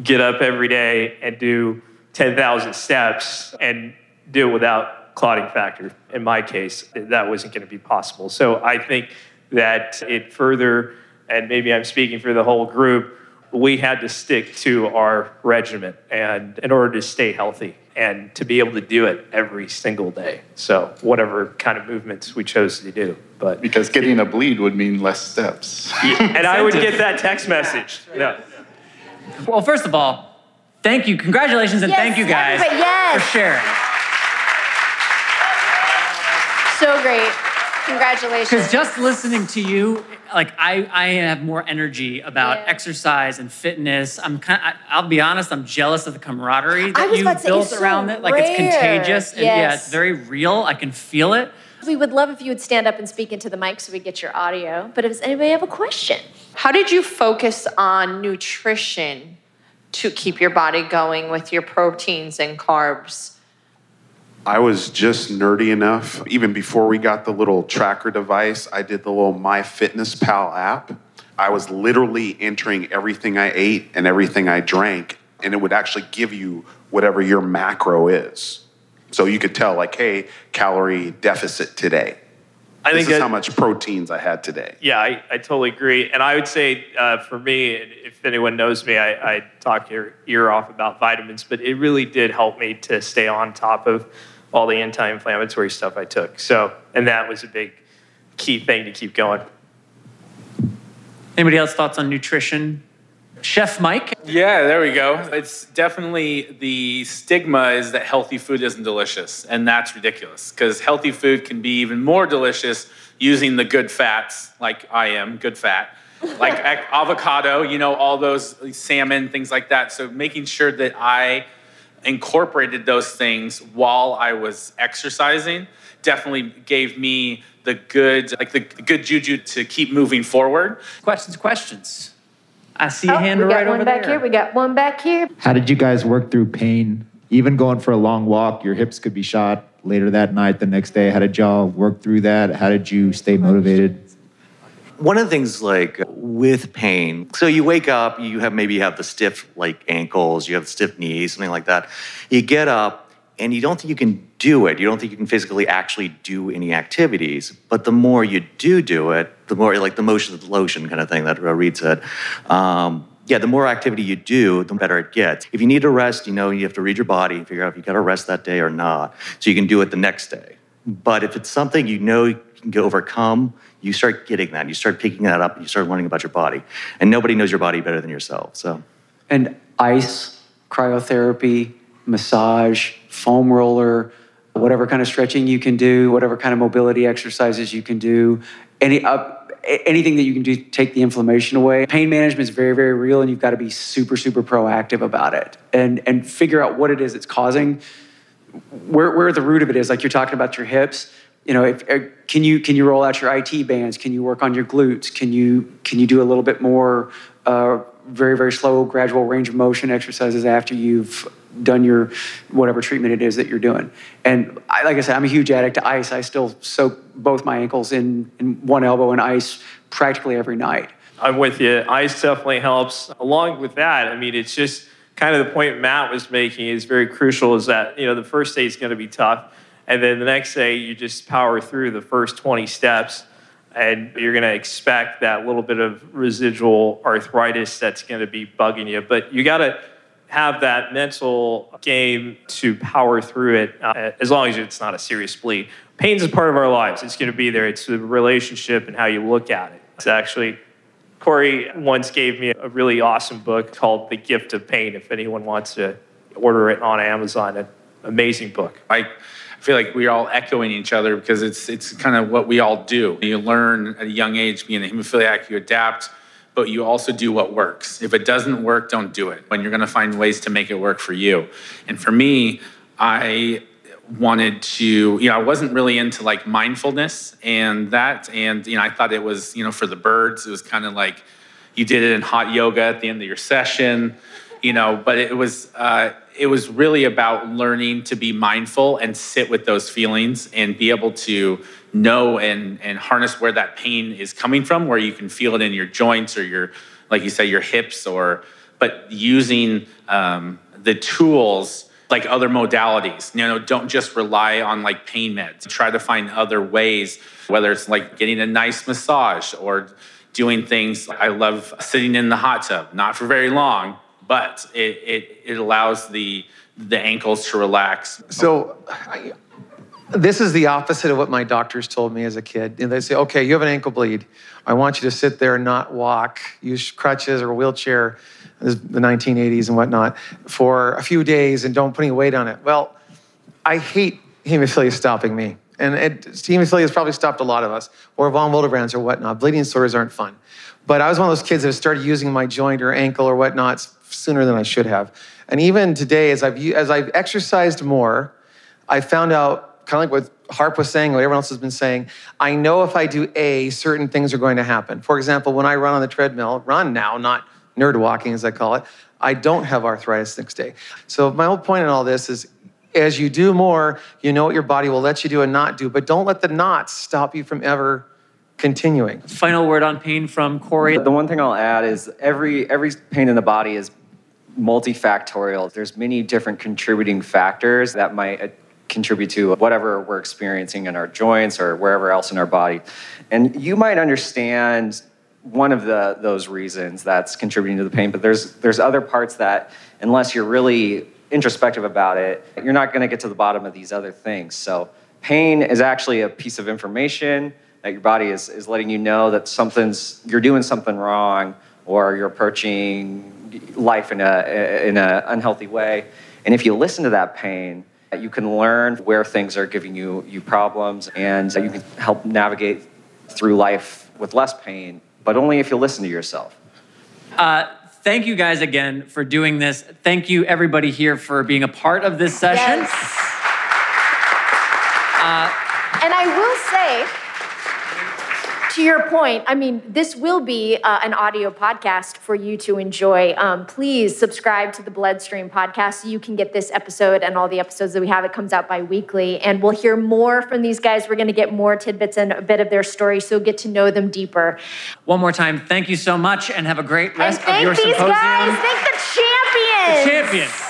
get up every day and do 10,000 steps and do it without clotting factor. In my case, that wasn't going to be possible. So I think that it further, and maybe I'm speaking for the whole group, we had to stick to our regimen and in order to stay healthy and to be able to do it every single day. So whatever kind of movements we chose to do, but Because getting a bleed would mean less steps. and I would get that text message. No. Well, first of all, thank you. Congratulations and Yes, thank you guys yes. for sharing. So great. Congratulations. Because just listening to you, like I, I have more energy about Yeah. exercise and fitness. I'm kind. I, I'll be honest. I'm jealous of the camaraderie that you about say, built so around it. Like it's contagious. And yeah, it's very real. I can feel it. We would love if you would stand up and speak into the mic so we get your audio. But does anybody have a question? How did you focus on nutrition to keep your body going with your proteins and carbs? I was just nerdy enough. Even before we got the little tracker device, I did the little MyFitnessPal app. I was literally entering everything I ate and everything I drank, and it would actually give you whatever your macro is. So you could tell, like, hey, calorie deficit today. I this think is that- how much proteins I had today. Yeah, I, I totally agree. And I would say uh, for me, if anyone knows me, I, I talk your ear off about vitamins, but it really did help me to stay on top of all the anti inflammatory stuff I took. So, and that was a big key thing to keep going. Anybody else thoughts on nutrition? Chef Mike. Yeah, there we go. It's definitely the stigma is that healthy food isn't delicious, and that's ridiculous because healthy food can be even more delicious using the good fats, like I am, good fat, like avocado, you know, all those salmon, things like that. So making sure that I incorporated those things while I was exercising definitely gave me the good, like the good juju to keep moving forward. Questions, questions. I see Oh, a hand we got right one over back there. here. We got one back here. How did you guys work through pain? Even going for a long walk, your hips could be shot later that night, the next day. How did y'all work through that? How did you stay motivated? One of the things like with pain, so you wake up, you have maybe you have the stiff like ankles, you have stiff knees, something like that. You get up and you don't think you can do it. You don't think you can physically actually do any activities. But the more you do do it, the more like the motion of the lotion kind of thing that Reed said. Um, yeah, the more activity you do, the better it gets. If you need to rest, you know you have to read your body and figure out if you got to rest that day or not, so you can do it the next day. But if it's something you know you can overcome, you start getting that. You start picking that up. and You start learning about your body, and nobody knows your body better than yourself. So. And ice, cryotherapy, massage, foam roller, whatever kind of stretching you can do, whatever kind of mobility exercises you can do, any uh, anything that you can do to take the inflammation away. Pain management is very, very real, and you've got to be super, super proactive about it and and figure out what it is that's causing where, where the root of it is. Like you're talking about your hips. You know, if, uh, can you can you roll out your IT bands? Can you work on your glutes? Can you can you do a little bit more uh, very very slow gradual range of motion exercises after you've done your whatever treatment it is that you're doing? And I, like I said, I'm a huge addict to ice. I still soak both my ankles in in one elbow in ice practically every night. I'm with you. Ice definitely helps. Along with that, I mean, it's just kind of the point Matt was making is very crucial is that, you know, the first day is going to be tough. And then the next day, you just power through the first 20 steps. And you're going to expect that little bit of residual arthritis that's going to be bugging you. But you got to have that mental game to power through it uh, as long as it's not a serious bleed. Pain's a part of our lives. It's going to be there. It's the relationship and how you look at it. It's actually Corey once gave me a really awesome book called The Gift of Pain. If anyone wants to order it on Amazon, an amazing book. I feel like we're all echoing each other because it's it's kind of what we all do. You learn at a young age, being a hemophiliac, you adapt, but you also do what works. If it doesn't work, don't do it. When you're going to find ways to make it work for you. And for me, I wanted to, you know, I wasn't really into like mindfulness and that, and you know, I thought it was, you know, for the birds. It was kind of like you did it in hot yoga at the end of your session, you know. But it was, uh, it was really about learning to be mindful and sit with those feelings and be able to know and and harness where that pain is coming from, where you can feel it in your joints or your, like you said, your hips, or but using um, the tools like other modalities. You know, don't just rely on like pain meds. Try to find other ways, whether it's like getting a nice massage or doing things. I love sitting in the hot tub, not for very long, but it it, it allows the the ankles to relax. So I, this is the opposite of what my doctors told me as a kid. And they say, okay, you have an ankle bleed. I want you to sit there and not walk, use crutches or a wheelchair, the 1980s and whatnot, for a few days and don't put any weight on it. Well, I hate hemophilia stopping me. And it, hemophilia has probably stopped a lot of us, or von Willebrand's or whatnot. Bleeding disorders aren't fun. But I was one of those kids that started using my joint or ankle or whatnot sooner than I should have. And even today, as I've, as I've exercised more, I found out, kind of like what Harp was saying, what everyone else has been saying, I know if I do A, certain things are going to happen. For example, when I run on the treadmill, run now, not nerd walking as I call it, I don't have arthritis next day. So my whole point in all this is as you do more, you know what your body will let you do and not do, but don't let the knots stop you from ever continuing. Final word on pain from Corey. The one thing I'll add is every every pain in the body is multifactorial. There's many different contributing factors that might uh, contribute to whatever we're experiencing in our joints or wherever else in our body. And you might understand one of the those reasons that's contributing to the pain, but there's there's other parts that unless you're really introspective about it, you're not going to get to the bottom of these other things. So, pain is actually a piece of information that your body is, is letting you know that something's you're doing something wrong or you're approaching life in a in an unhealthy way. And if you listen to that pain, you can learn where things are giving you you problems, and you can help navigate through life with less pain. But only if you listen to yourself. Uh, thank you guys again for doing this. Thank you, everybody here, for being a part of this session. Yes. Uh, And I will say, to your point, I mean, this will be uh, an audio podcast for you to enjoy. Um, please subscribe to the Bloodstream podcast so you can get this episode and all the episodes that we have. It comes out bi weekly, and we'll hear more from these guys. We're going to get more tidbits and a bit of their story, so get to know them deeper. one more time, thank you so much, and have a great rest and of your these symposium. guys. Thank the champions. The champions.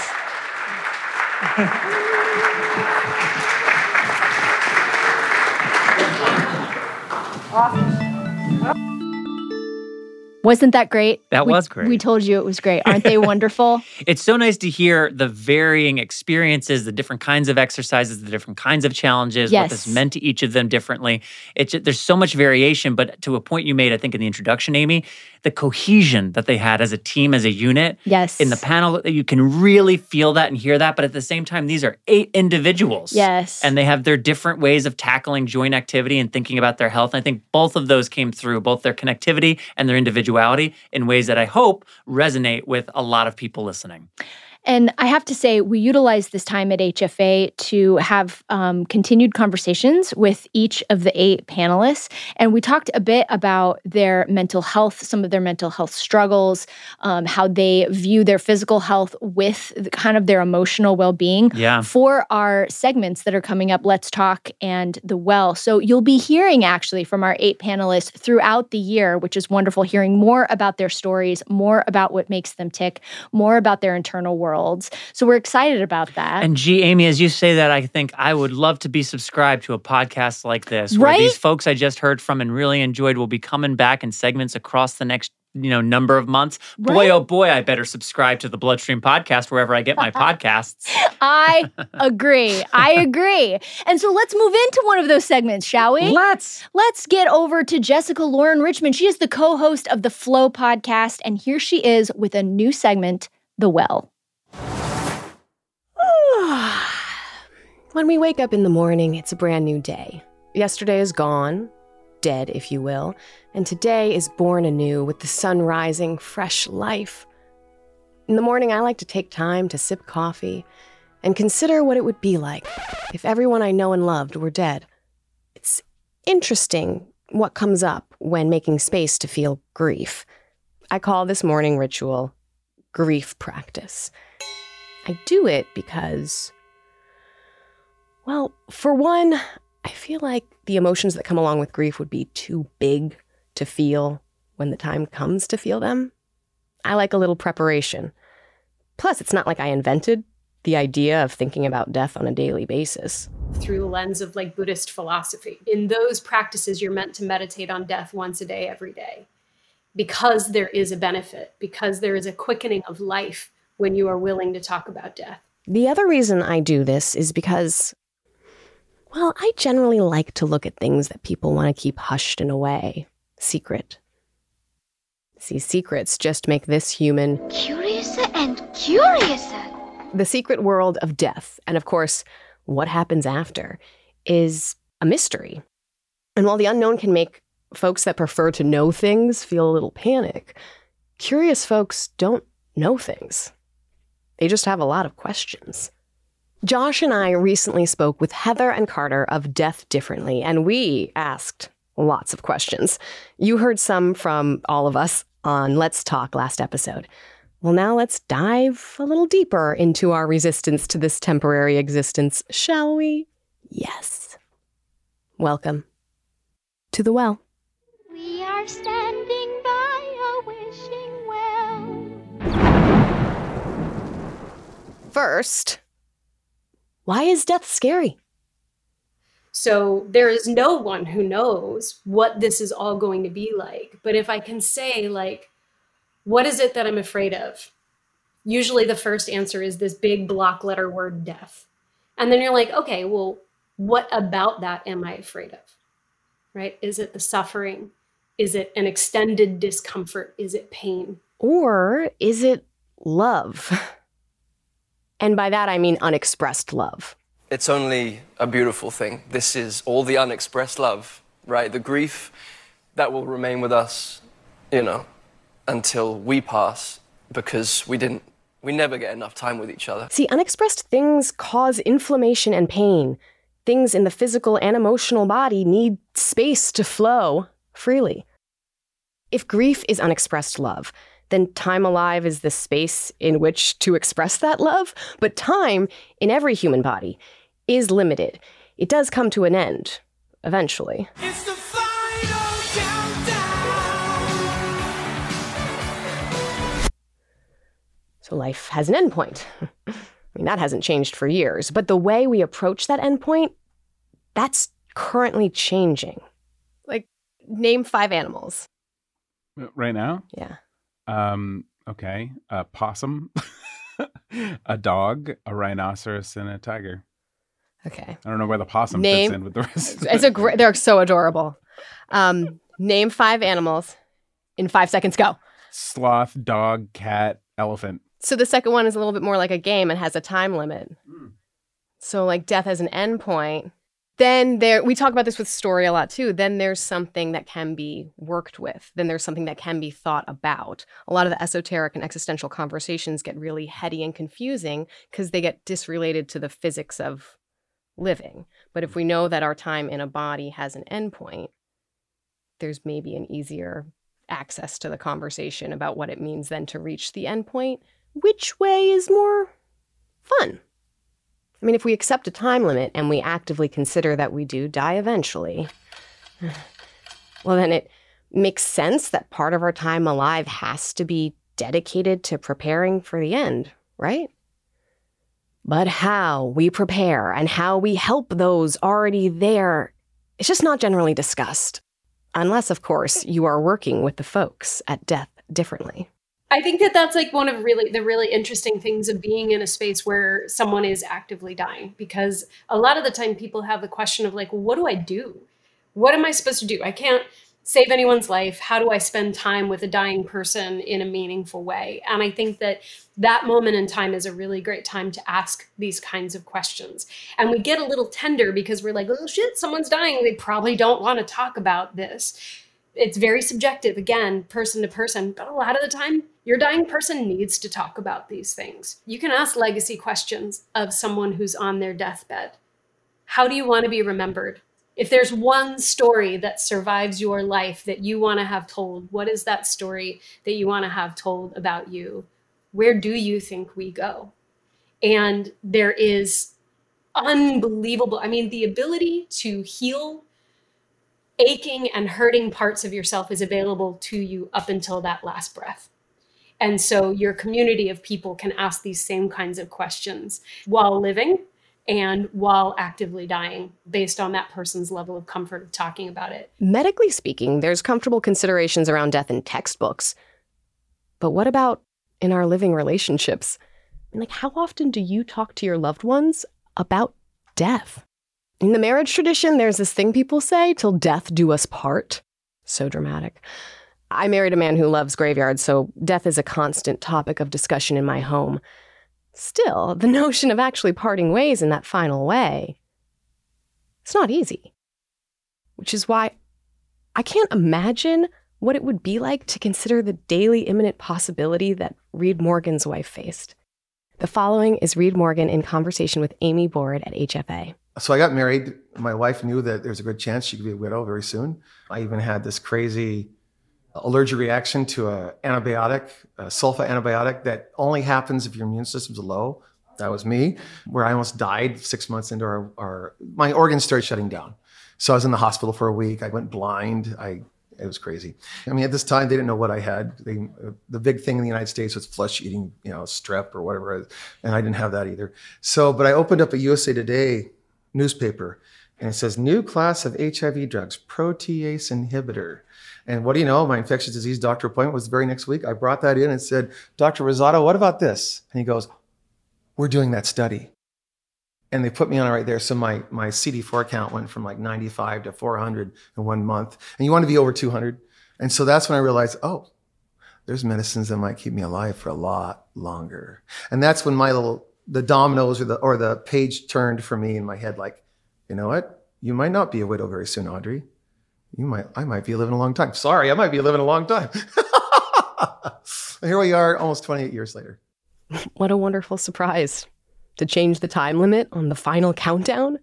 Wasn't that great? That We- was great. We told you it was great. Aren't they wonderful? It's so nice to hear the varying experiences, the different kinds of exercises, the different kinds of challenges, yes. what this meant to each of them differently. It's there's so much variation, but to a point you made, I think in the introduction, Amy, the cohesion that they had as a team, as a unit. Yes. In the panel, you can really feel that and hear that. But at the same time, these are eight individuals. Yes. And they have their different ways of tackling joint activity and thinking about their health. And I think both of those came through, both their connectivity and their individuality, in ways that I hope resonate with a lot of people listening. And I have to say, we utilized this time at HFA to have um, continued conversations with each of the eight panelists. And we talked a bit about their mental health, some of their mental health struggles, um, how they view their physical health with the, kind of their emotional well being Yeah. for our segments that are coming up Let's Talk and The Well. So you'll be hearing actually from our eight panelists throughout the year, which is wonderful, hearing more about their stories, more about what makes them tick, more about their internal worlds. So we're excited about that. And gee, Amy, as you say that, I think I would love to be subscribed to a podcast like this, where Right? these folks I just heard from and really enjoyed will be coming back in segments across the next you know number of months. Boy, Right? oh boy, I better subscribe to the Bloodstream podcast wherever I get my podcasts. I agree. I agree. And so let's move into one of those segments, shall we? Let's. Let's get over to Jessica Lauren Richmond. She is the co-host of the Flow podcast and here she is with a new segment, The Well. When we wake up in the morning, it's a brand new day. Yesterday is gone, dead, if you will, and today is born anew with the sun rising, fresh life. In the morning, I like to take time to sip coffee and consider what it would be like if everyone I know and loved were dead. It's interesting what comes up when making space to feel grief. I call this morning ritual grief practice. I do it because well, for one, I feel like the emotions that come along with grief would be too big to feel when the time comes to feel them. I like a little preparation. Plus, it's not like I invented the idea of thinking about death on a daily basis. through the lens of like Buddhist philosophy. In those practices, you're meant to meditate on death once a day, every day, because there is a benefit, because there is a quickening of life when you are willing to talk about death. The other reason I do this is because, well, I generally like to look at things that people want to keep hushed and away, secret. See, secrets just make this human Curiouser and curiouser. the secret world of death. And of course, what happens after is a mystery. And while the unknown can make folks that prefer to know things feel a little panic, curious folks don't know things. They just have a lot of questions. Josh and I recently spoke with Heather and Carter of Death Differently, and we asked lots of questions. You heard some from all of us on Let's Talk last episode. Well, now let's dive a little deeper into our resistance to this temporary existence, shall we? Yes. Welcome to the well. We are standing by a wishing well. First, why is death scary? So there is no one who knows what this is all going to be like. But if I can say, like, what is it that I'm afraid of? Usually the first answer is this big block letter word death. And then you're like, okay, well, what about that am I afraid of? Right? Is it the suffering? Is it an extended discomfort? Is it pain? Or is it love? And by that, I mean unexpressed love. It's only a beautiful thing. This is all the unexpressed love, right? The grief that will remain with us, you know, until we pass because we didn't, we never get enough time with each other. See, unexpressed things cause inflammation and pain. Things in the physical and emotional body need space to flow freely. If grief is unexpressed love, then time alive is the space in which to express that love. But time in every human body is limited. It does come to an end eventually. So life has an endpoint. I mean, that hasn't changed for years, but the way we approach that endpoint, that's currently changing. Like, name five animals. Right now? Yeah. Um, okay. A possum, a dog, a rhinoceros, and a tiger. Okay. I don't know where the possum Name- fits in with the rest. It's a great, they're so adorable. Um, name five animals in five seconds, go. Sloth, dog, cat, elephant. So the second one is a little bit more like a game and has a time limit. So like death has an end point. Then there we talk about this with story a lot too. Then there's something that can be worked with. Then there's something that can be thought about. A lot of the esoteric and existential conversations get really heady and confusing because they get disrelated to the physics of living. But if we know that our time in a body has an endpoint there's maybe an easier access to the conversation about what it means then to reach the endpoint. Which way is more fun? I mean, if we accept a time limit and we actively consider that we do die eventually, well, then it makes sense that part of our time alive has to be dedicated to preparing for the end, right? But how we prepare and how we help those already there, it's just not generally discussed. Unless, of course, you are working with the folks at Death Differently. I think that that's like one of really the really interesting things of being in a space where someone is actively dying because a lot of the time people have the question of like, what do I do? What am I supposed to do? I can't save anyone's life. How do I spend time with a dying person in a meaningful way? And I think that that moment in time is a really great time to ask these kinds of questions. And we get a little tender because we're like, oh shit, someone's dying. They probably don't want to talk about this. It's very subjective, again, person to person. But a lot of the time, your dying person needs to talk about these things. You can ask legacy questions of someone who's on their deathbed. How do you want to be remembered? If there's one story that survives your life that you want to have told, what is that story that you want to have told about you? Where do you think we go? And there is unbelievable, I mean, the ability to heal aching and hurting parts of yourself is available to you up until that last breath. And so your community of people can ask these same kinds of questions while living and while actively dying based on that person's level of comfort of talking about it. Medically speaking, there's comfortable considerations around death in textbooks. But what about in our living relationships? Like, how often do you talk to your loved ones about death? In the marriage tradition, there's this thing people say till death do us part. So dramatic. I married a man who loves graveyards, so death is a constant topic of discussion in my home. Still, the notion of actually parting ways in that final way, it's not easy. which is why I can't imagine what it would be like to consider the daily imminent possibility that Reed Morgan's wife faced. The following is Reed Morgan in conversation with Amy Board at HFA. So I got married. My wife knew that there's a good chance she could be a widow very soon. I even had this crazy allergic reaction to an antibiotic, a sulfa antibiotic that only happens if your immune system's low. That was me, where I almost died six months into our, our my organs started shutting down. So I was in the hospital for a week. I went blind. I it was crazy. I mean, at this time, they didn't know what I had. They, the big thing in the United States was flesh-eating, you know, strep or whatever, and I didn't have that either. So, but I opened up a USA Today newspaper, and it says new class of HIV drugs, protease inhibitor. And what do you know? My infectious disease doctor appointment was the very next week. I brought that in and said, Dr. Rosato, what about this? And he goes, We're doing that study and they put me on it right there. So my my CD4 count went from like 95 to 400 in one month, and you want to be over 200. And so that's when I realized, oh, there's medicines that might keep me alive for a lot longer. And that's when my little the dominoes or the or the page turned for me in my head, like, you know what? You might not be a widow very soon, Audrey. You might I might be living a long time. Sorry, I might be living a long time. Here we are, almost 28 years later. What a wonderful surprise to change the time limit on the final countdown?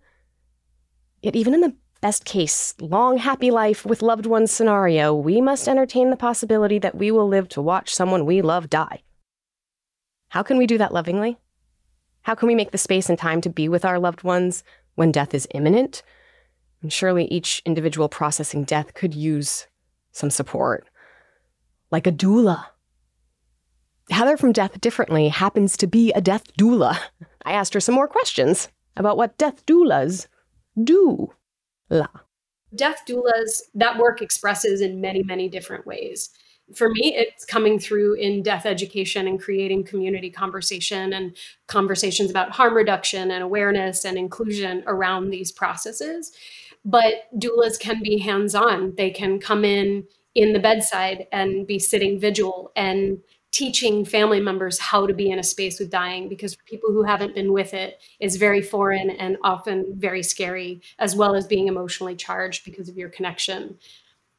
Yet, even in the best case, long, happy life with loved ones scenario, we must entertain the possibility that we will live to watch someone we love die. How can we do that lovingly? How can we make the space and time to be with our loved ones when death is imminent? And surely each individual processing death could use some support, like a doula. Heather from Death Differently happens to be a death doula. I asked her some more questions about what death doulas do. La. Death doulas, that work expresses in many, many different ways. For me, it's coming through in death education and creating community conversation and conversations about harm reduction and awareness and inclusion around these processes. But doulas can be hands on, they can come in in the bedside and be sitting vigil and teaching family members how to be in a space with dying because for people who haven't been with it is very foreign and often very scary as well as being emotionally charged because of your connection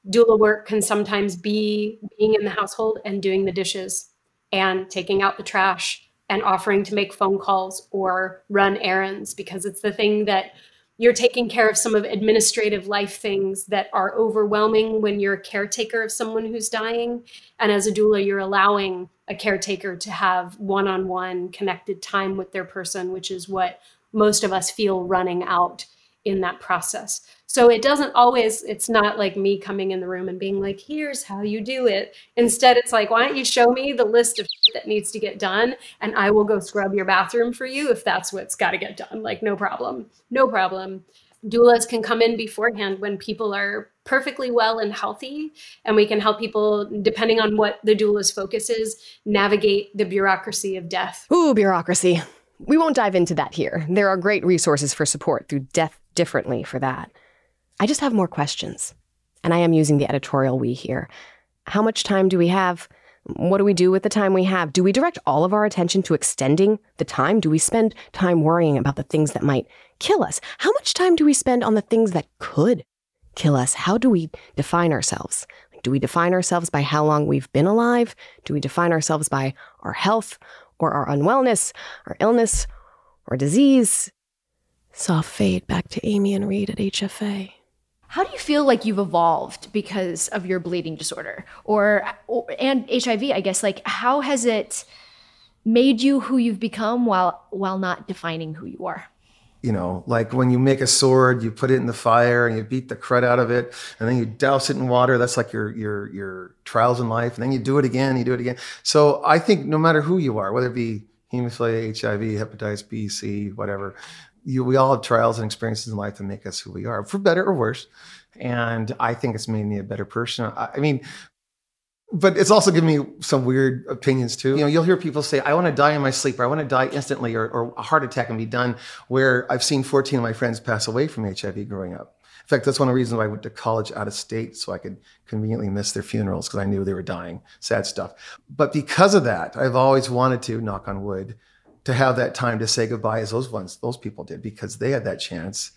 doula work can sometimes be being in the household and doing the dishes and taking out the trash and offering to make phone calls or run errands because it's the thing that you're taking care of some of administrative life things that are overwhelming when you're a caretaker of someone who's dying. And as a doula you're allowing a caretaker to have one-on-one connected time with their person which is what most of us feel running out in that process. So it doesn't always it's not like me coming in the room and being like here's how you do it. Instead it's like why don't you show me the list of that needs to get done and i will go scrub your bathroom for you if that's what's got to get done. Like no problem no problem. Doulas can come in beforehand when people are perfectly well and healthy and we can help people depending on what the doula's focus is navigate the bureaucracy of death. Ooh, bureaucracy. We won't dive into that here. There are great resources for support through Death Differently for that. I just have more questions. And I am using the editorial we here. How much time do we have? What do we do with the time we have? Do we direct all of our attention to extending the time? Do we spend time worrying about the things that might kill us? How much time do we spend on the things that could kill us? How do we define ourselves? Do we define ourselves by how long we've been alive? Do we define ourselves by our health or our unwellness, our illness, or disease? Soft fade back to Amy and Reed at HFA. How do you feel like you've evolved because of your bleeding disorder or, or and HIV, I guess like how has it made you who you've become while while not defining who you are? You know, like when you make a sword, you put it in the fire and you beat the crud out of it, and then you douse it in water. That's like your your your trials in life. And then you do it again, you do it again. So I think no matter who you are, whether it be hemophilia, HIV, hepatitis B, C, whatever, you, we all have trials and experiences in life that make us who we are, for better or worse. And I think it's made me a better person. I, I mean, but it's also given me some weird opinions too. You know, you'll hear people say, I want to die in my sleep, or I want to die instantly, or, or a heart attack and be done, where I've seen 14 of my friends pass away from HIV growing up. In fact, that's one of the reasons why I went to college out of state, so I could conveniently miss their funerals because I knew they were dying. Sad stuff. But because of that, I've always wanted to, knock on wood, to have that time to say goodbye as those ones, those people did, because they had that chance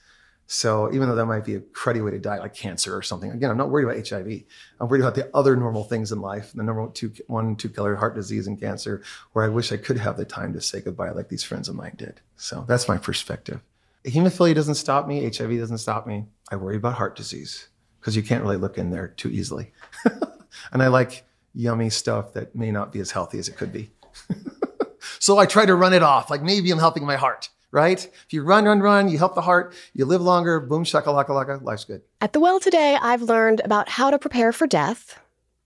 So even though that might be a cruddy way to die, like cancer or something, again, I'm not worried about HIV. I'm worried about the other normal things in life, the number two, one, two killer heart disease and cancer, where I wish I could have the time to say goodbye like these friends of mine did. So that's my perspective. Hemophilia doesn't stop me. HIV doesn't stop me. I worry about heart disease because you can't really look in there too easily. and I like yummy stuff that may not be as healthy as it could be. so I try to run it off, like maybe I'm helping my heart, right? If you run, run, run, you help the heart, you live longer, boom, shakalaka laka, life's good. At the well today, I've learned about how to prepare for death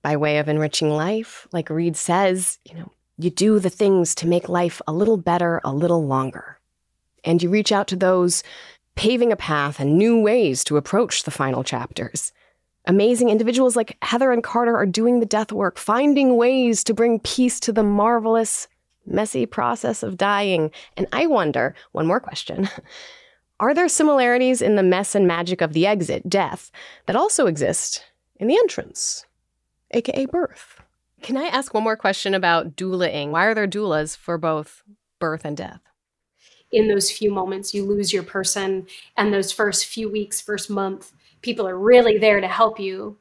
by way of enriching life. Like Reed says, you know, you do the things to make life a little better, a little longer. And you reach out to those paving a path and new ways to approach the final chapters. Amazing individuals like Heather and Carter are doing the death work, finding ways to bring peace to the marvelous, messy process of dying. And I wonder one more question Are there similarities in the mess and magic of the exit, death, that also exist in the entrance, aka birth? Can I ask one more question about doulaing? Why are there doulas for both birth and death? in those few moments you lose your person and those first few weeks first month people are really there to help you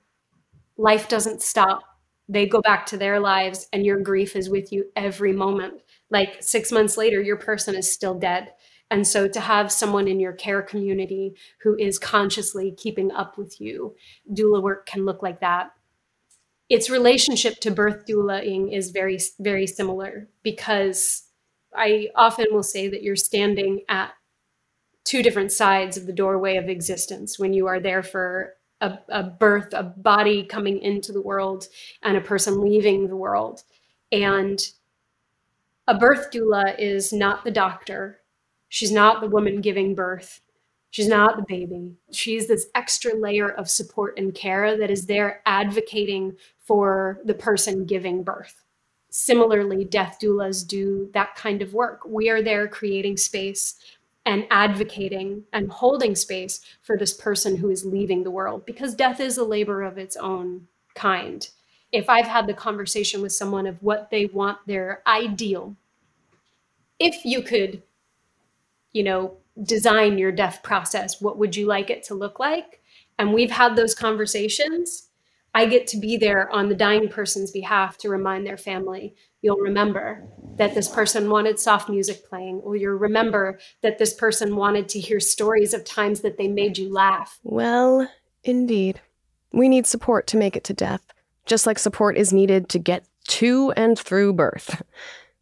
life doesn't stop they go back to their lives and your grief is with you every moment. Like 6 months later your person is still dead. And so to have someone in your care community who is consciously keeping up with you doula work can look like that. Its relationship to birth doulaing is very very similar because I often will say that you're standing at two different sides of the doorway of existence when you are there for a, a, birth, a body coming into the world, and a person leaving the world. And a birth doula is not the doctor. She's not the woman giving birth. She's not the baby. She's this extra layer of support and care that is there advocating for the person giving birth similarly, death doulas do that kind of work. We are there creating space and advocating and holding space for this person who is leaving the world because death is a labor of its own kind. If I've had the conversation with someone of what they want their ideal, if you could, you know, design your death process, what would you like it to look like? And we've had those conversations I get to be there on the dying person's behalf to remind their family you'll remember that this person wanted soft music playing, or you'll remember that this person wanted to hear stories of times that they made you laugh. Well, indeed. We need support to make it to death, just like support is needed to get to and through birth,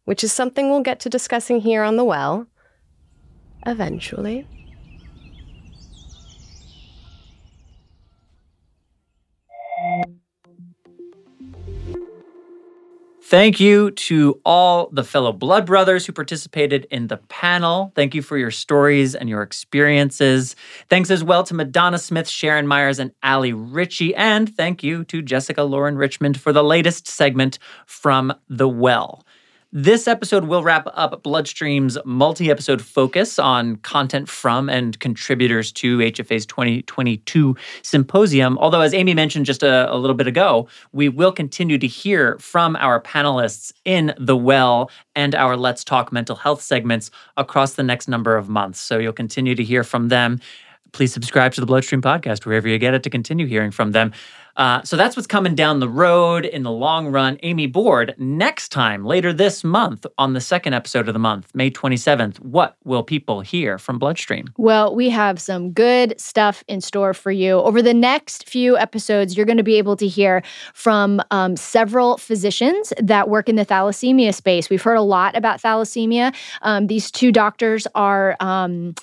which is something we'll get to discussing here on The Well eventually. Thank you to all the fellow blood brothers who participated in the panel. Thank you for your stories and your experiences. Thanks as well to Madonna Smith, Sharon Myers, and Allie Ritcey. And thank you to Jessica Lauren Richmond for the latest segment from The Well. This episode will wrap up Bloodstream's multi episode focus on content from and contributors to HFA's 2022 symposium. Although, as Amy mentioned just a, a, little bit ago, we will continue to hear from our panelists in The Well and our Let's Talk Mental Health segments across the next number of months. So you'll continue to hear from them. Please subscribe to the Bloodstream podcast wherever you get it to continue hearing from them. Uh, so that's what's coming down the road in the long run. Amy Board, next time, later this month, on the second episode of the month, May 27th, what will people hear from Bloodstream? Well, we have some good stuff in store for you. Over the next few episodes, you're going to be able to hear from um, several physicians that work in the thalassemia space. We've heard a lot about thalassemia. Um, these two doctors are. Um,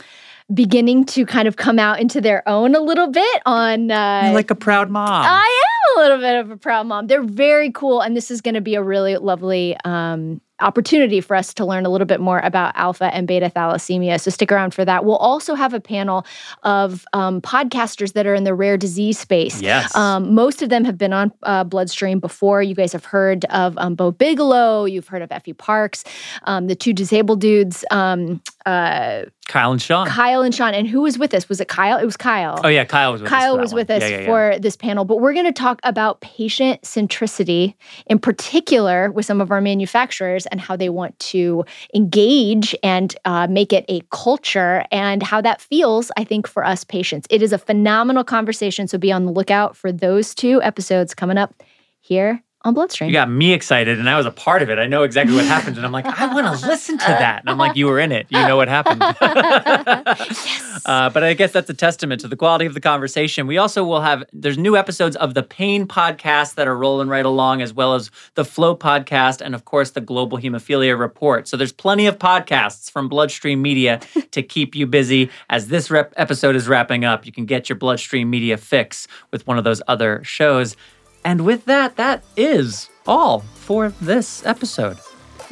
beginning to kind of come out into their own a little bit on uh, like a proud mom. I am a little bit of a proud mom. They're very cool, and this is going to be a really lovely um, opportunity for us to learn a little bit more about alpha and beta thalassemia. So stick around for that. We'll also have a panel of um, podcasters that are in the rare disease space. Yes. Um, most of them have been on uh, Bloodstream before. You guys have heard of um, Bo Bigelow. You've heard of Effie Parks. Um, the two disabled dudes um, uh, Kyle and Sean. Kyle and Sean. And who was with us? Was it Kyle? It was Kyle. Oh yeah, Kyle was with us. Kyle for that was one. with us Yeah, yeah, yeah. for this panel, but we're going to talk about patient centricity in particular with some of our manufacturers and how they want to engage and uh, make it a culture and how that feels, I think, for us patients. It is a phenomenal conversation. So be on the lookout for those two episodes coming up here on Bloodstream. You got me excited, and I was a part of it. I know exactly what happened, and I'm like, I want to listen to that. And I'm like, you were in it. You know what happened. uh, but I guess that's a testament to the quality of the conversation. We also will have there's new episodes of the Pain podcast that are rolling right along, as well as the Flow podcast, and of course the Global Hemophilia Report. So there's plenty of podcasts from Bloodstream Media to keep you busy. As this rep- episode is wrapping up, you can get your Bloodstream Media fix with one of those other shows. And with that, that is all for this episode.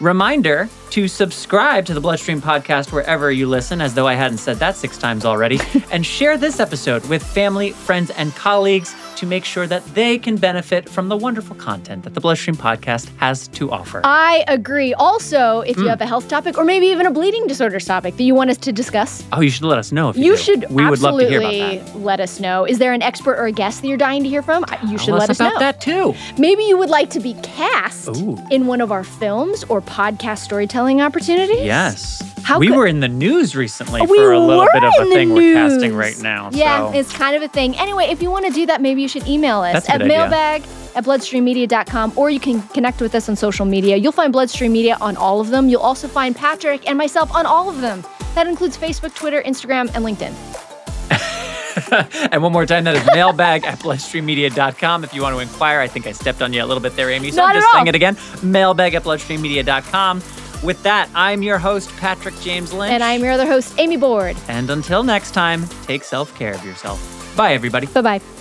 Reminder to subscribe to the Bloodstream podcast wherever you listen, as though I hadn't said that six times already, and share this episode with family, friends, and colleagues to make sure that they can benefit from the wonderful content that the Bloodstream podcast has to offer. I agree. Also, if you Mm. have a health topic or maybe even a bleeding disorders topic that you want us to discuss, oh, you should let us know if you, you do. should We would love to hear about that. let us know. Is there an expert or a guest that you're dying to hear from? You should Tell let us us about know. that too. Maybe you would like to be cast Ooh. in one of our films or podcast storytelling opportunities. Yes. How we could- were in the news recently We for a little were bit of a thing we're casting right now. Yeah, so. it's kind of a thing. Anyway, if you want to do that, maybe you should email us That's at mailbag at bloodstreammedia.com or you can connect with us on social media. You'll find Bloodstream Media on all of them. You'll also find Patrick and myself on all of them. That includes Facebook, Twitter, Instagram, and LinkedIn. and one more time, that is mailbag at bloodstreammedia.com. If you want to inquire, I think I stepped on you a little bit there, Amy. So Not I'm just saying it again mailbag at bloodstreammedia.com. With that, I'm your host, Patrick James Lynch. And I'm your other host, Amy Board. And until next time, take self care of yourself. Bye, everybody. Bye bye.